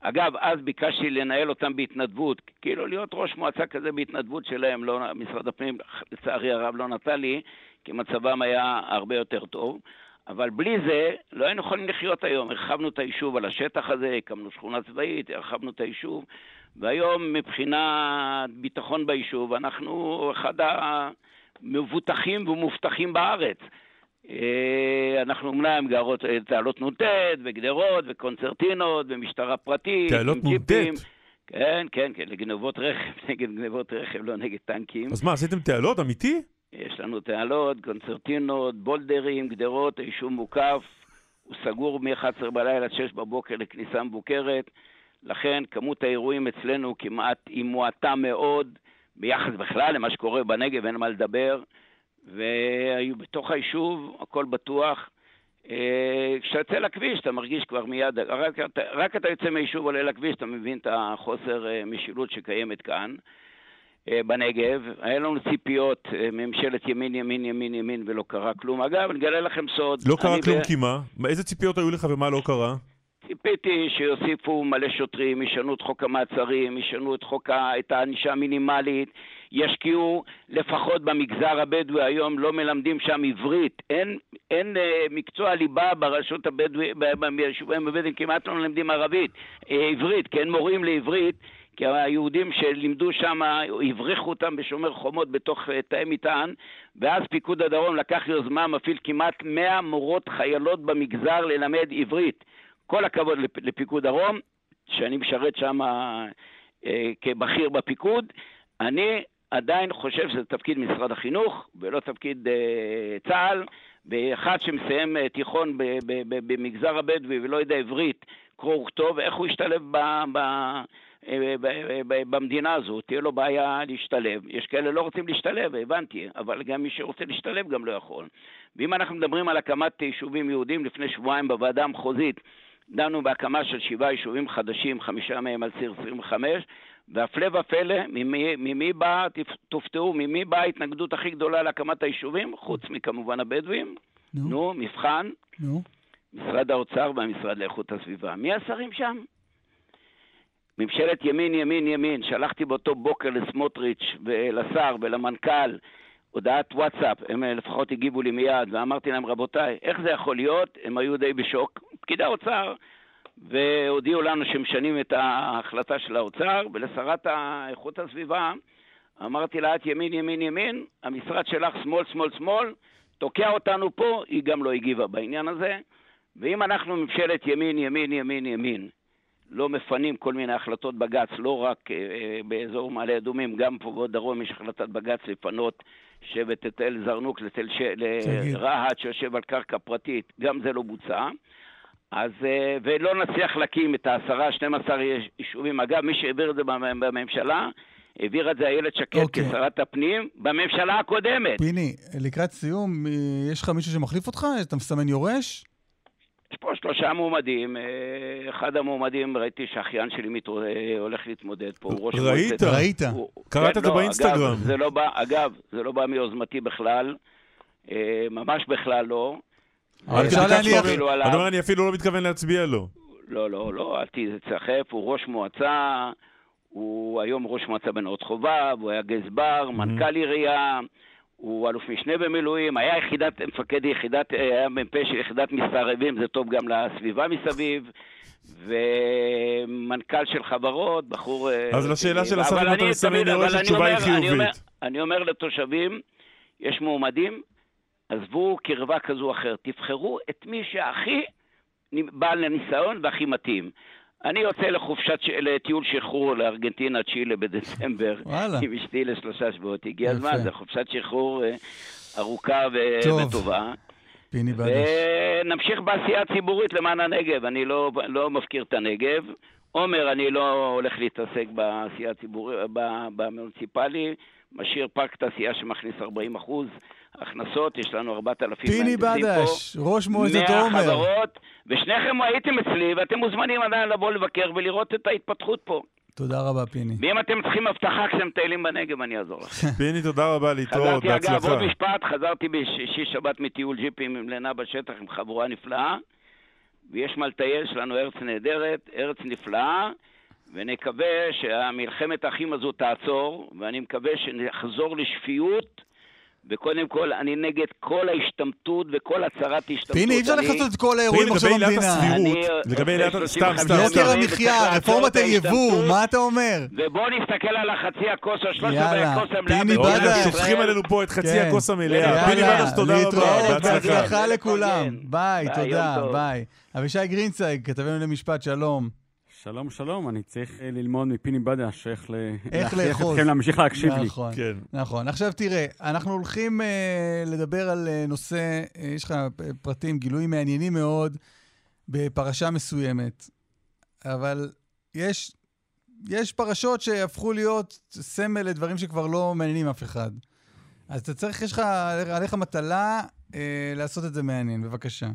אגב, אז ביקשתי לנהל אותם בהתנדבות, כאילו להיות ראש מועצה כזה בהתנדבות שלהם, לא, משרד הפנים לצערי הרב לא נתן לי, כי מצבם היה הרבה יותר טוב. אבל בלי זה לא היינו יכולים לחיות היום. הרחבנו את היישוב על השטח הזה, הקמנו שכונה צבאית, הרחבנו את היישוב, והיום מבחינת ביטחון ביישוב, אנחנו אחד המבוטחים ומובטחים בארץ. אה, אנחנו אומנם גרות אה, תעלות נ"ט וגדרות וקונצרטינות ומשטרה פרטית. תעלות נ"ט? כן, כן, כן, לגנבות רכב, נגד גנבות רכב, לא נגד טנקים. אז מה, עשיתם תעלות? אמיתי? יש לנו תעלות, קונצרטינות, בולדרים, גדרות, היישוב מוקף, הוא סגור מ-11 בלילה עד 6 בבוקר לכניסה מבוקרת, לכן כמות האירועים אצלנו כמעט היא מועטה מאוד, ביחס בכלל למה שקורה בנגב, אין מה לדבר, והיו בתוך היישוב, הכל בטוח. אה, כשאתה יוצא לכביש, אתה מרגיש כבר מיד, רק, רק אתה יוצא מהיישוב עולה לכביש, אתה מבין את החוסר אה, משילות שקיימת כאן. אה, בנגב, היה לנו ציפיות ממשלת ימין, ימין, ימין, ימין, ולא קרה כלום. אגב, אני אגלה לכם סוד. לא קרה כלום ב... כי מה? איזה ציפיות היו לך ומה לא קרה? ציפיתי שיוסיפו מלא שוטרים, ישנו את חוק המעצרים, ישנו את חוק ה... את הענישה המינימלית, ישקיעו לפחות במגזר הבדואי, היום לא מלמדים שם עברית. אין, אין אה, מקצוע ליבה ברשות הבדואית, ביישובים הבדואים כמעט לא מלמדים ערבית, אה, עברית, כי אין מורים לעברית. כי היהודים שלימדו שם, הבריחו אותם בשומר חומות בתוך אה, תאי מטען, ואז פיקוד הדרום לקח יוזמה, מפעיל כמעט 100 מורות חיילות במגזר ללמד עברית. כל הכבוד לפיקוד דרום, שאני משרת שם אה, כבכיר בפיקוד. אני עדיין חושב שזה תפקיד משרד החינוך ולא תפקיד אה, צה"ל. ואחד שמסיים אה, תיכון במגזר הבדואי ולא יודע עברית, קרוא וכתוב, איך הוא ישתלב ב, ב, אה, במדינה הזו, תהיה לו בעיה להשתלב. יש כאלה לא רוצים להשתלב, הבנתי, אבל גם מי שרוצה להשתלב גם לא יכול. ואם אנחנו מדברים על הקמת יישובים יהודים לפני שבועיים בוועדה המחוזית, דנו בהקמה של שבעה יישובים חדשים, חמישה מהם על ציר 25, והפלא ופלא, ממי, ממי בא, תופתעו, ממי באה ההתנגדות הכי גדולה להקמת היישובים? חוץ מכמובן הבדואים. נו, נו מבחן. נו. משרד האוצר והמשרד לאיכות הסביבה. מי השרים שם? ממשלת ימין, ימין, ימין. שלחתי באותו בוקר לסמוטריץ' ולשר ולמנכ"ל הודעת וואטסאפ, הם לפחות הגיבו לי מיד, ואמרתי להם, רבותיי, איך זה יכול להיות? הם היו די בשוק. פקידי האוצר, והודיעו לנו שמשנים את ההחלטה של האוצר, ולשרת איכות הסביבה אמרתי לה, את ימין, ימין, ימין, המשרד שלך שמאל, שמאל, שמאל, תוקע אותנו פה, היא גם לא הגיבה בעניין הזה. ואם אנחנו ממשלת ימין, ימין, ימין, ימין, לא מפנים כל מיני החלטות בג"ץ, לא רק אה, אה באזור מעלה אדומים, גם פה בדרום יש החלטת בג"ץ לפנות שבט את אל זרנוק לתל ש... לרהט שיושב על קרקע פרטית, גם זה לא בוצע. אז, אה, ולא נצליח להקים את העשרה, 12 יישובים. אגב, מי שהעביר את זה בממשלה, העביר את זה איילת שקד okay. אוקיי. כשרת הפנים בממשלה הקודמת. פיני, לקראת סיום, אה, יש לך מישהו שמחליף אותך? אתה מסמן יורש? יש פה שלושה מועמדים. אה, אחד המועמדים, ראיתי שאחיין שלי מתרוא... הולך להתמודד פה. ראית? ראית. קראת את זה באינסטגרם. אגב, זה לא בא, אגב, זה לא בא מיוזמתי בכלל. ממש בכלל לא. אני אפילו לא מתכוון להצביע לו. לא, לא, לא, אל תצחף, הוא ראש מועצה, הוא היום ראש מועצה בנאות חובב, הוא היה גזבר, מנכ"ל עירייה, הוא אלוף משנה במילואים, היה יחידת, מפקד יחידת, היה מ"פ של יחידת מסתערבים, זה טוב גם לסביבה מסביב. ומנכ"ל של חברות, בחור... אז לשאלה של השר, אם אתה מסמן, אני רואה שהתשובה היא חיובית. אני אומר לתושבים, יש מועמדים, עזבו קרבה כזו או אחרת, תבחרו את מי שהכי בעל הניסיון והכי מתאים. אני יוצא לחופשת, לטיול שחרור לארגנטינה, צ'ילה בדצמבר, עם אשתי לשלושה שבועות. הגיע הזמן, זו חופשת שחרור אה, ארוכה ו- טוב. וטובה. פיני בדש. ונמשיך בעשייה הציבורית למען הנגב. אני לא, לא מפקיר את הנגב. עומר, אני לא הולך להתעסק בעשייה הציבורית, במוניציפלי. משאיר פארק תעשייה שמכניס 40 אחוז. הכנסות, יש לנו 4,000 פיני בדש, ראש מועצת עומר. 100 חברות, ושניכם הייתם אצלי, ואתם מוזמנים עדיין לבוא לבקר ולראות את ההתפתחות פה. תודה רבה, פיני. ואם אתם צריכים הבטחה כשאתם מטיילים בנגב, אני אעזור לכם. פיני, תודה רבה, להתראות, בהצלחה. חזרתי, אגב, עוד משפט, חזרתי בשישי שבת מטיול ג'יפים עם לינה בשטח עם חבורה נפלאה, ויש מה לטייל, יש לנו ארץ נהדרת, ארץ נפלאה, ונקווה שהמלחמת האחים הזו תעצור, ואני מקווה שנחזור לשפיות. וקודם כל, אני נגד כל ההשתמטות וכל הצהרת השתמטות. פיני, אי אפשר לכסות את כל האירועים עכשיו במדינה. לגבי עילת הסבירות, סתם, סתם. יוקר המחיה, רפורמת היבוא, מה אתה אומר? ובוא נסתכל על החצי הכוס או שלושת רבעי הכוס המלאה. פיני בדש. שופכים עלינו פה את חצי כן. הכוס המלאה. פיני בדש, תודה רבה, בהצלחה לכולם. ביי, תודה, ביי. אבישי גרינצייג, כתבנו למשפט, שלום. שלום, שלום, אני צריך אה, ללמוד מפיני בדש איך להכריח אתכם להמשיך להקשיב לי. נכון, כן. נכון. עכשיו תראה, אנחנו הולכים uh, לדבר על uh, נושא, יש לך פרטים, גילויים מעניינים מאוד בפרשה מסוימת, אבל יש, יש פרשות שהפכו להיות סמל לדברים שכבר לא מעניינים אף אחד. אז אתה צריך, יש לך, עליך מטלה אה, לעשות את זה מעניין, בבקשה.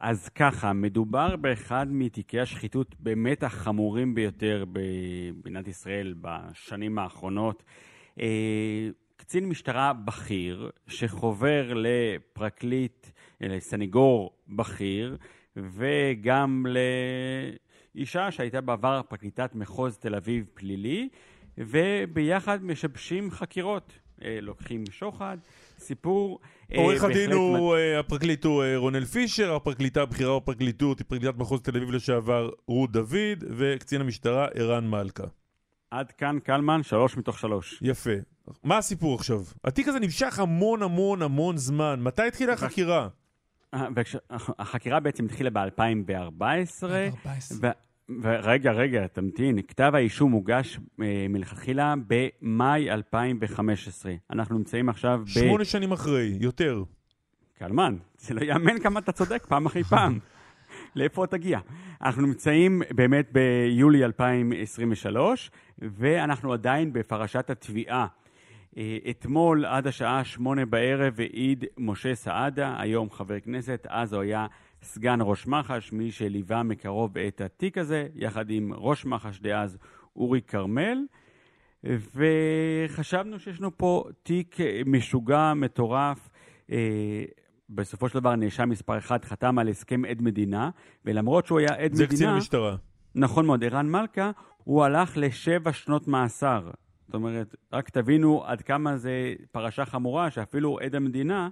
אז ככה, מדובר באחד מתיקי השחיתות באמת החמורים ביותר במדינת ישראל בשנים האחרונות. אה, קצין משטרה בכיר שחובר לפרקליט, לסניגור בכיר, וגם לאישה שהייתה בעבר פרקליטת מחוז תל אביב פלילי, וביחד משבשים חקירות. אה, לוקחים שוחד, סיפור... אה, עורך הדין הוא, מת... אה, הפרקליט הוא רונל פישר, הפרקליטה הבכירה בפרקליטות היא פרקליטת מחוז תל אביב לשעבר רות דוד, וקצין המשטרה ערן מלכה. עד כאן קלמן, שלוש מתוך שלוש. יפה. מה הסיפור עכשיו? התיק הזה נמשך המון המון המון זמן. מתי התחילה החקירה? החקירה בעצם התחילה ב-2014. רגע, רגע, תמתין. כתב האישום הוגש אה, מלכתחילה במאי 2015. אנחנו נמצאים עכשיו ב... שמונה שנים אחרי, יותר. קלמן, זה לא יאמן כמה אתה צודק פעם אחרי פעם. לאיפה תגיע? אנחנו נמצאים באמת ביולי 2023, ואנחנו עדיין בפרשת התביעה. אה, אתמול עד השעה שמונה בערב העיד משה סעדה, היום חבר כנסת, אז הוא היה סגן ראש מח"ש, מי שליווה מקרוב את התיק הזה, יחד עם ראש מח"ש דאז אורי כרמל. וחשבנו שיש לנו פה תיק משוגע, מטורף. אה, בסופו של דבר נאשם מספר אחד חתם על הסכם עד מדינה, ולמרות שהוא היה עד זה מדינה... זה קצין המשטרה. נכון מאוד, ערן מלכה, הוא הלך לשבע שנות מאסר. זאת אומרת, רק תבינו עד כמה זה פרשה חמורה, שאפילו עד המדינה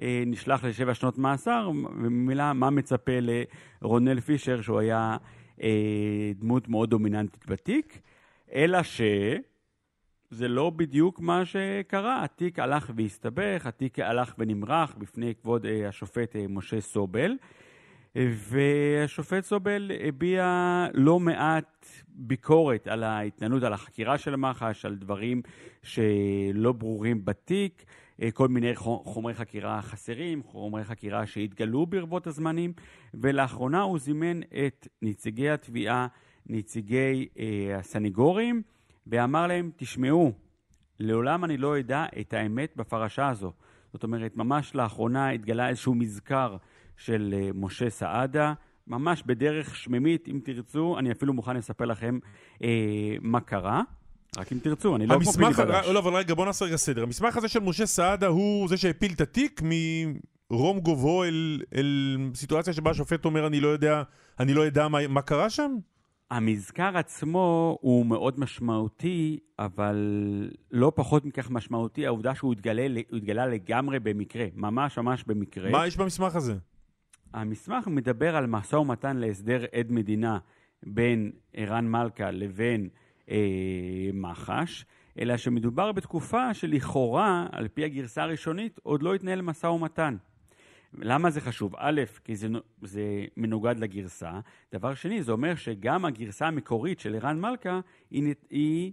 נשלח לשבע שנות מאסר, וממילא מה מצפה לרונל פישר, שהוא היה אה, דמות מאוד דומיננטית בתיק, אלא שזה לא בדיוק מה שקרה. התיק הלך והסתבך, התיק הלך ונמרח בפני כבוד אה, השופט אה, משה סובל. והשופט סובל הביע לא מעט ביקורת על ההתנהלות, על החקירה של מח"ש, על דברים שלא ברורים בתיק, אה, כל מיני חומרי חקירה חסרים, חומרי חקירה שהתגלו ברבות הזמנים, ולאחרונה הוא זימן את נציגי התביעה, נציגי אה, הסניגורים, ואמר להם, תשמעו, לעולם אני לא אדע את האמת בפרשה הזו. זאת אומרת, ממש לאחרונה התגלה איזשהו מזכר של אה, משה סעדה, ממש בדרך שממית, אם תרצו, אני אפילו מוכן לספר לכם אה, מה קרה. רק אם תרצו, אני לא כמו פיני בדש. לא, אבל רגע, בוא נעשה רגע סדר. המסמך הזה של משה סעדה הוא זה שהפיל את התיק מרום גובהו אל, אל סיטואציה שבה השופט אומר, אני לא יודע, אני לא יודע מה, מה קרה שם? המזכר עצמו הוא מאוד משמעותי, אבל לא פחות מכך משמעותי העובדה שהוא התגלה, התגלה לגמרי במקרה, ממש ממש במקרה. מה יש במסמך הזה? המסמך מדבר על משא ומתן להסדר עד מדינה בין ערן מלכה לבין אה, מח"ש, אלא שמדובר בתקופה שלכאורה, על פי הגרסה הראשונית, עוד לא התנהל משא ומתן. למה זה חשוב? א', כי זה, זה מנוגד לגרסה. דבר שני, זה אומר שגם הגרסה המקורית של ערן מלכה היא, היא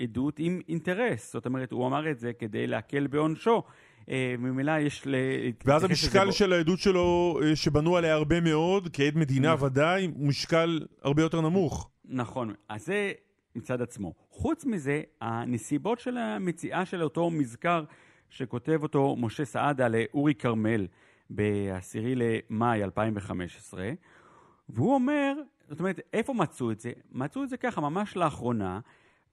עדות עם אינטרס. זאת אומרת, הוא אמר את זה כדי להקל בעונשו. אה, ממילא יש ל... ואז המשקל של העדות שלו, אה, שבנו עליה הרבה מאוד, כעד מדינה נכון. ודאי, הוא משקל הרבה יותר נמוך. נכון. אז זה מצד עצמו. חוץ מזה, הנסיבות של המציאה של אותו מזכר שכותב אותו משה סעדה לאורי כרמל ב-10 למאי 2015, והוא אומר, זאת אומרת, איפה מצאו את זה? מצאו את זה ככה, ממש לאחרונה,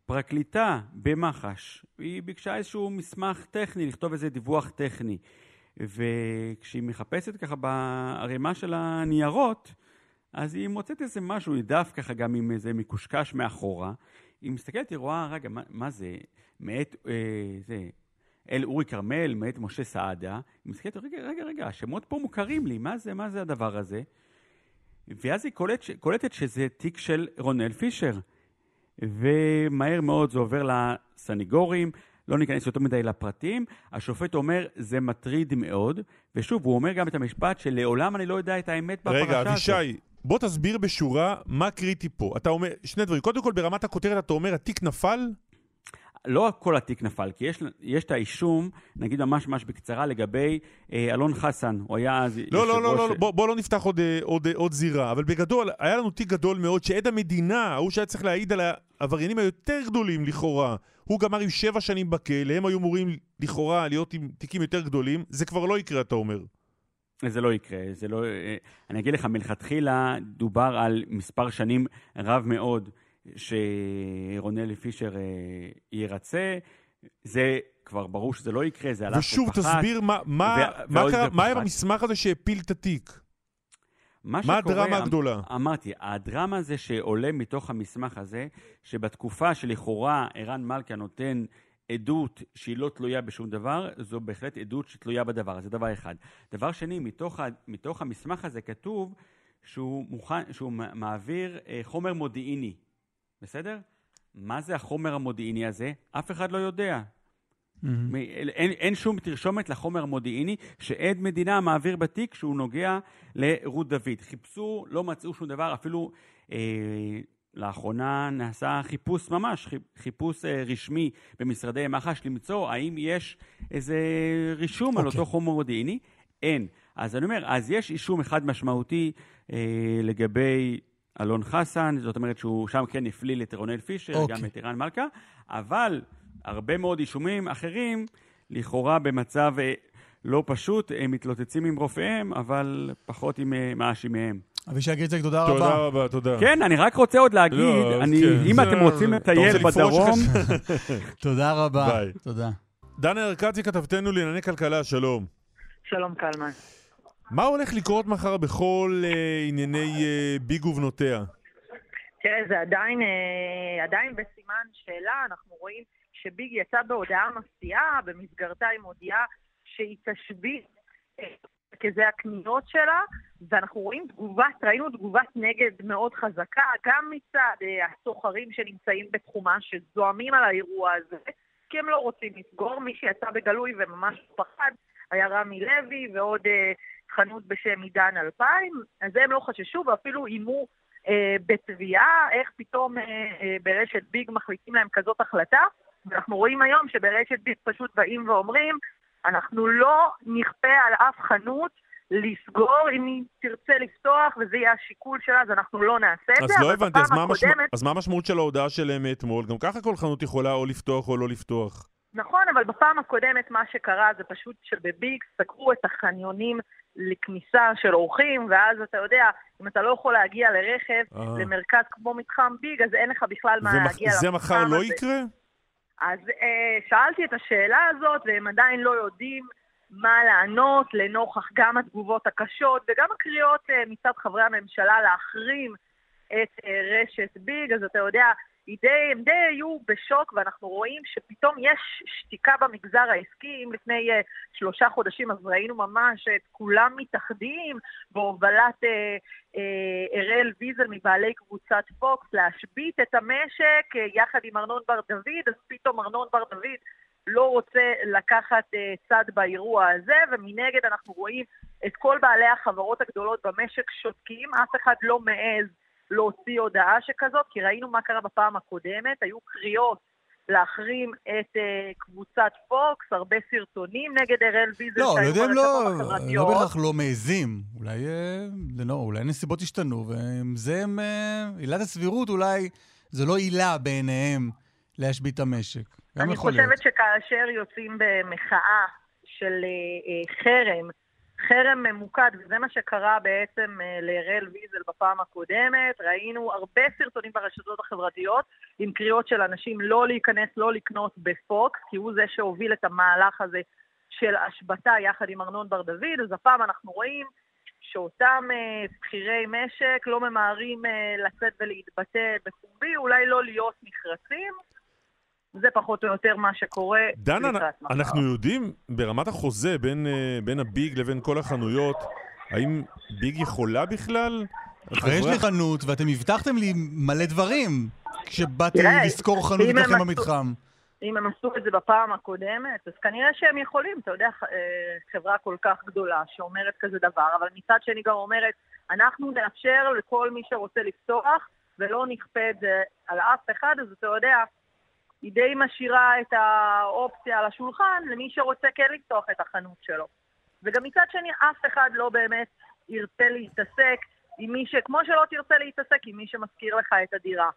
פרקליטה במח"ש, היא ביקשה איזשהו מסמך טכני, לכתוב איזה דיווח טכני. וכשהיא מחפשת ככה בערימה של הניירות, אז היא מוצאת איזה משהו, היא דף ככה גם עם איזה מקושקש מאחורה. היא מסתכלת, היא רואה, רגע, מה, מה זה? מאת, אה, זה, אל אורי כרמל, מאת משה סעדה. היא מסתכלת, רגע, רגע, רגע, השמות פה מוכרים לי, מה זה, מה זה הדבר הזה? ואז היא קולט, קולטת שזה תיק של רונל פישר. ומהר מאוד זה עובר לסניגורים, לא ניכנס יותר מדי לפרטים. השופט אומר, זה מטריד מאוד, ושוב, הוא אומר גם את המשפט שלעולם אני לא יודע את האמת בפרשה הזאת. רגע, אבישי, בוא תסביר בשורה מה קריטי פה. אתה אומר, שני דברים. קודם כל, ברמת הכותרת אתה אומר, התיק נפל? לא כל התיק נפל, כי יש, יש את האישום, נגיד ממש ממש בקצרה, לגבי אה, אלון חסן, הוא היה אז לא, לא, לא, לא, לא, בוא, בוא לא נפתח עוד, אה, עוד, עוד זירה, אבל בגדול, היה לנו תיק גדול מאוד, שעד המדינה, ההוא שהיה צריך להעיד על, העבריינים היותר גדולים לכאורה, הוא גמר עם שבע שנים בכלא, הם היו אמורים לכאורה להיות עם תיקים יותר גדולים, זה כבר לא יקרה, אתה אומר. זה לא יקרה, זה לא... אה, אני אגיד לך, מלכתחילה דובר על מספר שנים רב מאוד שרונלי פישר אה, ירצה. זה כבר ברור שזה לא יקרה, זה הלך ושוב, ופחת. תסביר מה, מה, ו- מה, קרה, מה היה. במסמך הזה שהפיל את התיק? מה, מה שקורה, הדרמה אמ- הגדולה? אמרתי, הדרמה זה שעולה מתוך המסמך הזה, שבתקופה שלכאורה ערן מלכה נותן עדות שהיא לא תלויה בשום דבר, זו בהחלט עדות שתלויה בדבר, זה דבר אחד. דבר שני, מתוך, ה, מתוך המסמך הזה כתוב שהוא, מוכן, שהוא מעביר אה, חומר מודיעיני, בסדר? מה זה החומר המודיעיני הזה? אף אחד לא יודע. מ- אין, אין שום תרשומת לחומר המודיעיני שעד מדינה מעביר בתיק שהוא נוגע לרות דוד. חיפשו, לא מצאו שום דבר, אפילו אה, לאחרונה נעשה חיפוש ממש, חיפ- חיפוש אה, רשמי במשרדי מח"ש למצוא האם יש איזה רישום על אוקיי. אותו חומר מודיעיני. אין. אז אני אומר, אז יש אישום אחד משמעותי אה, לגבי אלון חסן, זאת אומרת שהוא שם כן הפליל את רונל פישר, אוקיי. גם את ערן מלכה, אבל הרבה מאוד אישומים אחרים, לכאורה במצב אה, לא פשוט, הם מתלוצצים עם רופאיהם, אבל פחות עם אה, מאשימיהם. אבישי גריצק, תודה תודה רבה. רבה, תודה. כן, אני רק רוצה עוד להגיד, לא, כן. אם אתם רוצים לטייל בדרום? תודה רבה. ביי. תודה. דנה ארקצי, כתבתנו לענייני כלכלה, שלום. שלום קלמן. מה הולך לקרות מחר בכל אה, ענייני אה, ביג ובנותיה? תראה, זה עדיין, אה, עדיין בסימן שאלה, אנחנו רואים שביג יצא בהודעה מפתיעה, במסגרתה היא מודיעה שהיא תשבית את מרכזי הקניות שלה, ואנחנו רואים תגובת, ראינו תגובת נגד מאוד חזקה, גם מצד אה, הסוחרים שנמצאים בתחומה, שזועמים על האירוע הזה, כי הם לא רוצים לסגור. מי שיצא בגלוי וממש פחד היה רמי לוי ועוד אה, חנות בשם עידן 2000, אז הם לא חששו ואפילו איימו אה, בתביעה, איך פתאום אה, אה, ברשת ביג מחליטים להם כזאת החלטה. ואנחנו רואים היום שברשת ביג פשוט באים ואומרים, אנחנו לא נכפה על אף חנות לסגור אם היא תרצה לפתוח וזה יהיה השיקול שלה, אז אנחנו לא נעשה את אז זה. לא אבל הבנתי, אז מה המשמע- הקודמת- אז מה המשמעות של ההודעה שלהם מאתמול? גם ככה כל חנות יכולה או לפתוח או לא לפתוח. נכון, אבל בפעם הקודמת מה שקרה זה פשוט שבביג סגרו את החניונים לכניסה של אורחים, ואז אתה יודע, אם אתה לא יכול להגיע לרכב, אה. למרכז כמו מתחם ביג, אז אין לך בכלל מה ומח- להגיע זה למתחם מחר לא הזה. יקרה? אז אה, שאלתי את השאלה הזאת, והם עדיין לא יודעים מה לענות לנוכח גם התגובות הקשות וגם הקריאות אה, מצד חברי הממשלה להחרים את אה, רשת ביג, אז אתה יודע, די, הם די היו בשוק, ואנחנו רואים שפתאום יש שתיקה במגזר העסקי. אם לפני אה, שלושה חודשים אז ראינו ממש את כולם מתאחדים בהובלת אה, אה, אראל ויזל מבעלי קבוצת פוקס להשבית את המשק אה, יחד עם ארנון בר דוד, אז פתאום ארנון בר דוד לא רוצה לקחת אה, צד באירוע הזה, ומנגד אנחנו רואים את כל בעלי החברות הגדולות במשק שותקים, אף אחד לא מעז להוציא הודעה שכזאת, כי ראינו מה קרה בפעם הקודמת, היו קריאות להחרים את אה, קבוצת פוקס, הרבה סרטונים נגד אראל ויזל לא, לא יודע, הם לא, לא. בהכרח לא מעזים. אולי, אה, לא, אולי נסיבות השתנו, ועם זה הם... אה, עילת הסבירות אולי, זה לא עילה בעיניהם להשבית את המשק. גם אני יכול להיות. חושבת שכאשר יוצאים במחאה של אה, אה, חרם, חרם ממוקד, וזה מה שקרה בעצם אה, לאראל ויזל בפעם הקודמת, ראינו הרבה סרטונים ברשתות החברתיות עם קריאות של אנשים לא להיכנס, לא לקנות בפוקס, כי הוא זה שהוביל את המהלך הזה של השבתה יחד עם ארנון בר דוד, אז הפעם אנחנו רואים שאותם בכירי משק לא ממהרים לצאת ולהתבטא בפומבי, אולי לא להיות נחרצים. זה פחות או יותר מה שקורה דנה. אנחנו יודעים ברמת החוזה בין, אה, בין הביג לבין כל החנויות, האם ביג יכולה בכלל? הרי יש לי חנות, ואתם הבטחתם לי מלא דברים כשבאתי לשכור חנות עשו- במתחם. אם הם עשו את זה בפעם הקודמת, אז כנראה שהם יכולים, אתה יודע, אה, חברה כל כך גדולה שאומרת כזה דבר, אבל מצד שני גם אומרת, אנחנו נאפשר לכל מי שרוצה לפתוח, ולא נכפה את זה על אף אחד, אז אתה יודע, היא די משאירה את האופציה על השולחן למי שרוצה כן לפתוח את החנות שלו. וגם מצד שני, אף אחד לא באמת ירצה להתעסק עם מי ש... כמו שלא תרצה להתעסק עם מי שמשכיר לך את הדירה.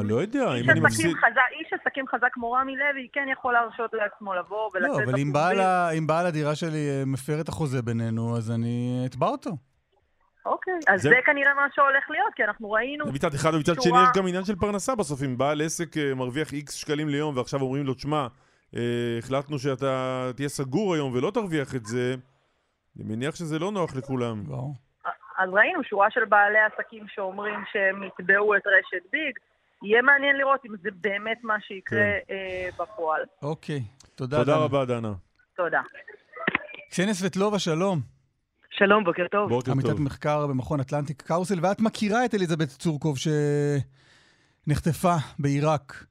אני לא יודע, אם אני מפסיד... חזק- איש עסקים חזק כמו רמי לוי כן יכול להרשות לעצמו לבוא ולצאת לא, אבל. בעל אם בעל הדירה שלי אה, מפר את החוזה בינינו, אז אני אתבע אותו. אוקיי, אז זה- זה כנראה מה שהולך להיות, כי אנחנו ראינו... זה מצד אחד, ומצד שני שורה- יש גם עניין של פרנסה בסוף. אם בעל עסק אה, מרוויח איקס שקלים ליום, ועכשיו אומרים לו, תשמע, אה, החלטנו שאתה תהיה סגור היום ולא תרוויח את זה, אני מניח שזה לא נוח לכולם. אז ראינו שורה של בעלי עסקים שאומרים שהם יתבעו את רשת ביג. יהיה מעניין לראות אם זה באמת מה שיקרה כן. אה, בפועל. אוקיי, תודה. תודה דנה. רבה, דנה. תודה. קסניה סבטלובה, שלום. שלום, בוקר טוב. בוקר עמיתת טוב. מחקר במכון אטלנטיק קאוסל, ואת מכירה את אליזבת צורקוב שנחטפה בעיראק.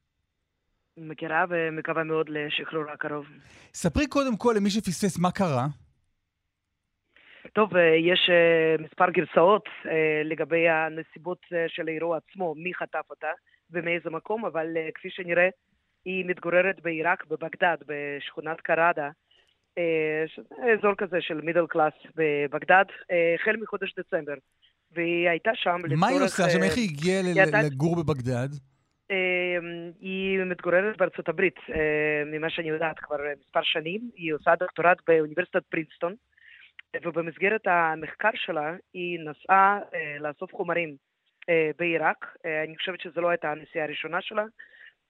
מכירה ומקווה מאוד לשחרור הקרוב. ספרי קודם כל למי שפספס מה קרה. טוב, אה, יש אה, מספר גרסאות אה, לגבי הנסיבות של האירוע עצמו, מי חטף אותה ומאיזה מקום, אבל כפי שנראה, היא מתגוררת בעיראק, בבגדד, בשכונת קראדה, שזה אזור כזה של middle class בבגדד, אה, החל מחודש דצמבר. והיא הייתה שם לצורך... מה היא עושה שם? אה, איך היא הגיעה לגור בבגדד? אה, היא מתגוררת בארצות הברית, אה, ממה שאני יודעת כבר מספר שנים. היא עושה דוקטורט באוניברסיטת פרינסטון, ובמסגרת המחקר שלה היא נסעה אה, לאסוף חומרים אה, בעיראק. אה, אני חושבת שזו לא הייתה הנסיעה הראשונה שלה.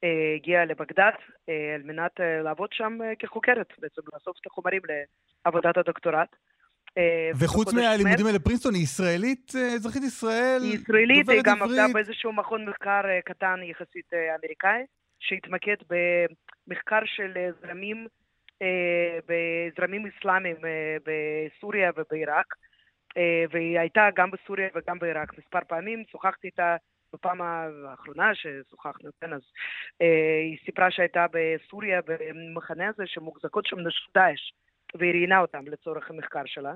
אה, הגיעה לבגדד אה, על מנת אה, לעבוד שם כחוקרת, בעצם לאסוף את החומרים לעבודת הדוקטורט. וחוץ מהלימודים האלה בפרינסטון, היא ישראלית, אזרחית ישראל? היא ישראלית, היא גם עבדה? באיזשהו מכון מחקר קטן יחסית אמריקאי, שהתמקד במחקר של זרמים, בזרמים אסלאמיים בסוריה ובעיראק, והיא הייתה גם בסוריה וגם בעיראק מספר פעמים, שוחחתי איתה בפעם האחרונה ששוחחנו, כן, אז אה, היא סיפרה שהייתה בסוריה במחנה הזה שמוחזקות שם נשות דאעש, והיא ראיינה אותם לצורך המחקר שלה.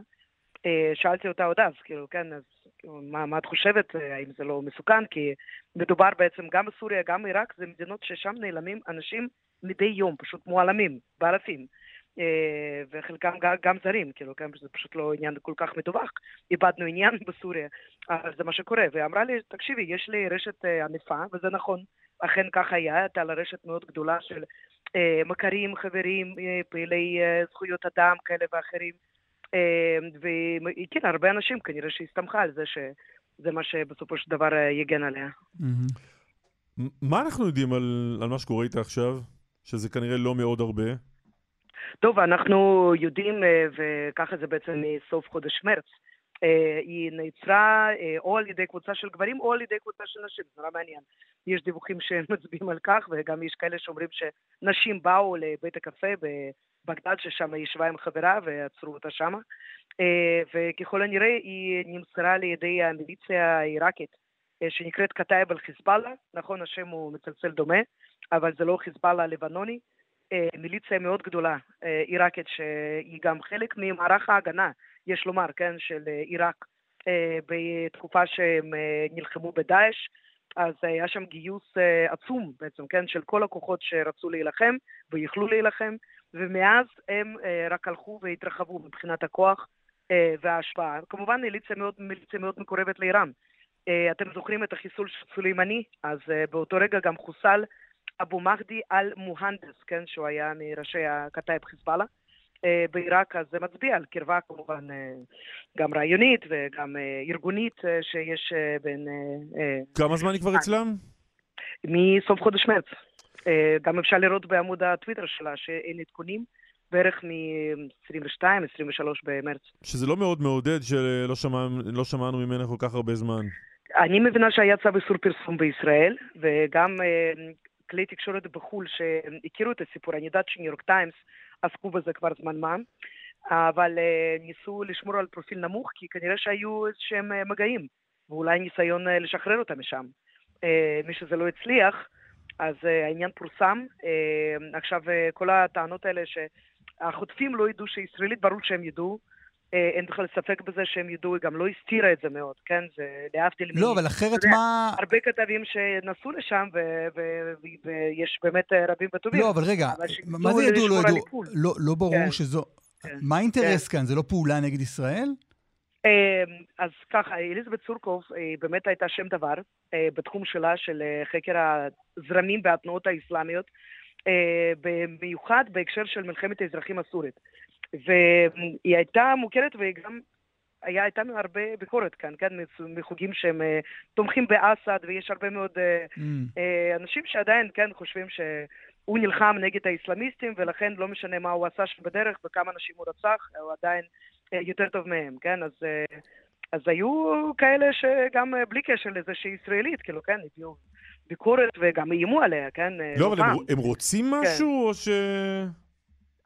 אה, שאלתי אותה עוד אז, כאילו, כן, אז כאילו, מה, מה את חושבת, האם זה לא מסוכן? כי מדובר בעצם גם בסוריה, גם בעיראק, זה מדינות ששם נעלמים אנשים מדי יום, פשוט מועלמים, באלפים. אה, וחלקם גם, זרים, כאילו, כן, זה פשוט לא עניין כל כך מדווח. איבדנו עניין בסוריה, אבל זה מה שקורה. והיא אמרה לי, תקשיבי, יש לי רשת אה, ענפה, וזה נכון, אכן כך היה, הייתה לה רשת מאוד גדולה של אה, מכרים, חברים, פעילי זכויות אדם כאלה ואחרים. אה, והיא כן, הרבה אנשים כנראה שהסתמכה על זה שזה מה שבסופו של דבר יגן עליה. מה אנחנו יודעים על, על מה שקורה איתה עכשיו? שזה כנראה לא מאוד הרבה. טוב, אנחנו יודעים, אה, וככה זה בעצם מסוף חודש מרץ, אה, היא נעצרה אה, או על ידי קבוצה של גברים או על ידי קבוצה של נשים, זה נורא מעניין. יש דיווחים שמצביעים על כך, וגם יש כאלה שאומרים שנשים באו לבית הקפה בבגדד, ששם היא ישבה עם חברה ועצרו אותה שמה. וככל הנראה היא נמסרה על ידי המיליציה העיראקית, שנקראת קטאייב אל-חיזבאללה, נכון, השם הוא מצלצל דומה, אבל זה לא חיזבאללה הלבנוני. אה, מיליציה מאוד גדולה, אה, עיראקית, שהיא גם חלק ממערך ההגנה, יש לומר, כן, של אה, עיראק בתקופה שהם נלחמו בדאעש. אז היה שם גיוס עצום בעצם, כן, של כל הכוחות שרצו להילחם ויכלו להילחם, ומאז הם רק הלכו והתרחבו מבחינת הכוח וההשפעה. כמובן מיליציה מאוד, מיליציה מאוד מקורבת לאיראן. אתם זוכרים את החיסול של סולימני? אז באותו רגע גם חוסל אבו מחדי אל-מוהנדס, כן, שהוא היה מראשי הכתאיב חיזבאללה. אה, בעיראק, אז זה מצביע על קרבה כמובן אה, גם רעיונית וגם אה, ארגונית שיש בין... כמה זמן היא כבר אצלם? מסוף חודש מרץ. גם אפשר לראות בעמוד הטוויטר שלה שאין עדכונים, בערך מ-22-23 במרץ. שזה לא מאוד מעודד שלא שמע, לא שמענו ממנה כל כך הרבה זמן. אני מבינה שהיה צו איסור פרסום בישראל, וגם כלי תקשורת בחו"ל שהכירו את הסיפור, אני יודעת שניו יורק טיימס עסקו בזה כבר זמן מה, אבל אה, ניסו לשמור על פרופיל נמוך, כי כנראה שהיו איזשהם אה, מגעים, ואולי ניסיון אה, לשחרר אותם משם. מי שזה לא הצליח, אז העניין פורסם. עכשיו, כל הטענות האלה שהחוטפים לא ידעו שישראלית, ברור שהם ידעו. אה, אין בכלל ספק בזה שהם ידעו, היא גם לא הסתירה את זה מאוד, כן? זה להבדיל מ... לא, אבל אחרת מה... הרבה כתבים שנסעו לשם, ויש באמת אה, רבים וטובים. לא, אבל רגע, מה זה ידעו, לא ידעו? לא לא ברור כן. שזו... כן. מה האינטרס כאן? זה לא פעולה נגד ישראל? אה, אז ככה, אליזבת סורקוב אה, באמת הייתה שם דבר בתחום שלה של חקר הזרמים והתנועות האסלאמיות, במיוחד בהקשר של מלחמת האזרחים הסורית. והיא הייתה מוכרת וגם היה, הייתה הרבה ביקורת כאן, כן, מחוגים שהם אה, תומכים באסד, ויש הרבה מאוד אה, Mm. אה, אנשים שעדיין, כן, חושבים שהוא נלחם נגד האסלאמיסטים, ולכן לא משנה מה הוא עשה שם בדרך וכמה אנשים הוא רצח, הוא עדיין יותר טוב מהם, כן, אז, אז היו כאלה שגם בלי קשר לזה שהיא ישראלית, כאילו, כן, הביאו ביקורת וגם איימו עליה, כן? לא, אבל הם. הם רוצים כן. משהו, או ש...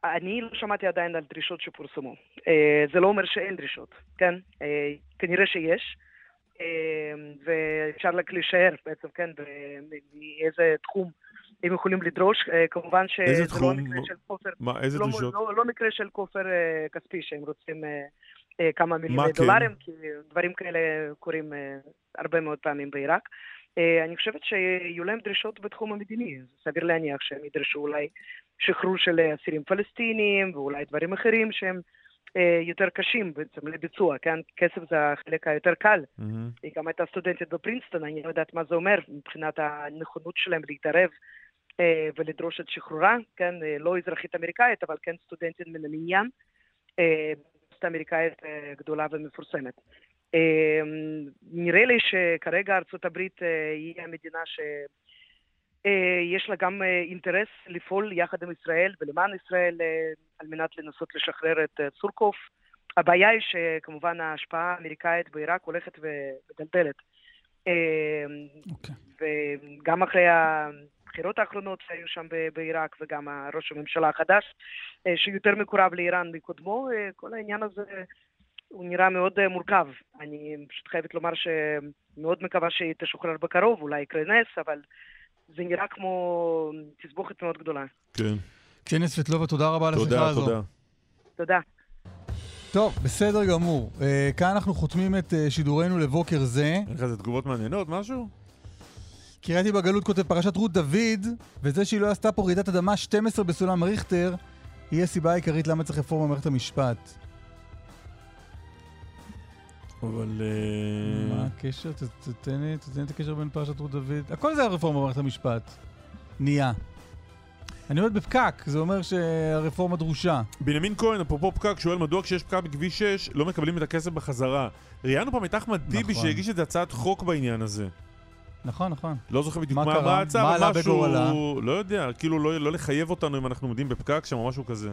אני לא שמעתי עדיין על דרישות שפורסמו. אה, זה לא אומר שאין דרישות, כן? אה, כנראה שיש, אה, ואפשר רק להישאר בעצם, כן? מאיזה תחום הם יכולים לדרוש. כמובן שזה לא תחום? מקרה של כופר, מה, איזה לא, דרישות? לא, לא מקרה של כופר כספי שהם רוצים כמה מיליוני כן? דולרים, כי דברים כאלה קורים הרבה מאוד פעמים בעיראק. אני חושבת שיהיו להם דרישות בתחום המדיני, סביר להניח שהם ידרשו אולי שחרור של אסירים פלסטינים ואולי דברים אחרים שהם אה, יותר קשים בעצם לביצוע, כן? כסף זה החלק היותר קל. מהמם. היא גם הייתה סטודנטית בפרינסטון, אני לא יודעת מה זה אומר מבחינת הנכונות שלהם להתערב אה, ולדרוש את שחרורה, כן? אה, לא אזרחית אמריקאית, אבל כן סטודנטית מן המניין, אה, אוניברסיטה אמריקאית אה, גדולה ומפורסמת. אה, נראה לי שכרגע ארצות הברית אה, היא המדינה ש... אה, יש לה גם אה, אינטרס לפעול יחד עם ישראל ולמען ישראל אה, על מנת לנסות לשחרר את סורקוף. הבעיה היא שכמובן ההשפעה האמריקאית בעיראק הולכת ומדלדלת. אה, וגם אחרי הבחירות האחרונות שהיו שם בעיראק וגם ראש הממשלה החדש, שיותר מקורב לאיראן מקודמו, כל העניין הזה הוא נראה מאוד מורכב. אני פשוט חייבת לומר שמאוד מקווה שהיא תשוחרר בקרוב, אולי יקרה נס, אבל זה נראה כמו תסבוכת מאוד גדולה. כן. קסניה סבטלובה, תודה רבה על השיחה הזו. תודה. תודה. טוב, בסדר גמור. אה, כאן אנחנו חותמים את אה, שידורנו לבוקר זה. אין לך איזה תגובות מעניינות, משהו? קריאתי בגלות כותב פרשת רות דוד, וזה שהיא לא עשתה פה רעידת אדמה 12 בסולם ריכטר, היא הסיבה העיקרית למה צריך רפורמה במערכת המשפט. אבל... אה, מה הקשר? תתן לי את הקשר בין פרשת רות דוד. הכל זה הרפורמה במערכת המשפט. נהיה. אני עומד בפקק, זה אומר שהרפורמה דרושה. בנימין כהן, אפרופו פקק, שואל מדוע כשיש פקק בכביש 6 לא מקבלים את הכסף בחזרה. ראיינו פעם את אחמד טיבי נכון. שהגיש את הצעת חוק בעניין הזה. נכון, נכון. לא זוכר בדיוק מה מה קרה? מה ההצעה, מה אבל עלה משהו... בגורלה? לא יודע, כאילו לא לא לחייב אותנו אם אנחנו עומדים בפקק שם או משהו כזה.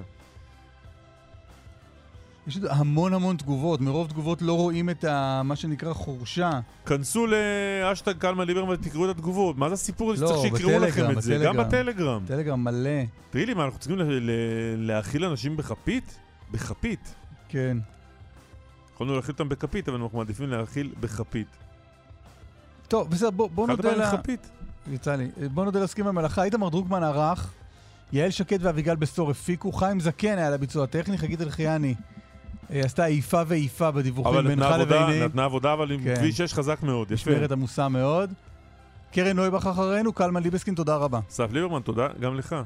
יש המון המון תגובות, מרוב תגובות לא רואים את ה... מה שנקרא חורשה. כנסו לאשטג קלמן ליברמן ותקראו את התגובות. מה זה הסיפור הזה לא, שצריך שיקראו לכם בטלגרם, את זה? גם בטלגרם. בטלגרם. טלגרם מלא. תגיד לי, מה, אנחנו צריכים ל- ל- להאכיל אנשים בכפית? בכפית. כן. יכולנו להאכיל אותם בכפית, אבל אנחנו מעדיפים להאכיל בכפית. טוב, בסדר, בוא, בוא נודה פעם ל... בכפית? יצא לי. בוא נודה לעוסקים במלאכה. איתמר דרוקמן ערך, יעל שקד ואביגל בסור הפיקו, חיים זקן היה לביצוע טכני, חגית אלחיאני עשתה איפה ואיפה בדיווחים בינך לביניהם. נתנה עבודה, אבל עם כן. כביש 6 חזק מאוד, יפה. משמרת עמוסה מאוד. קרן נויבך אחרינו, קלמן ליבסקין, תודה רבה. אסף ליברמן, תודה גם לך.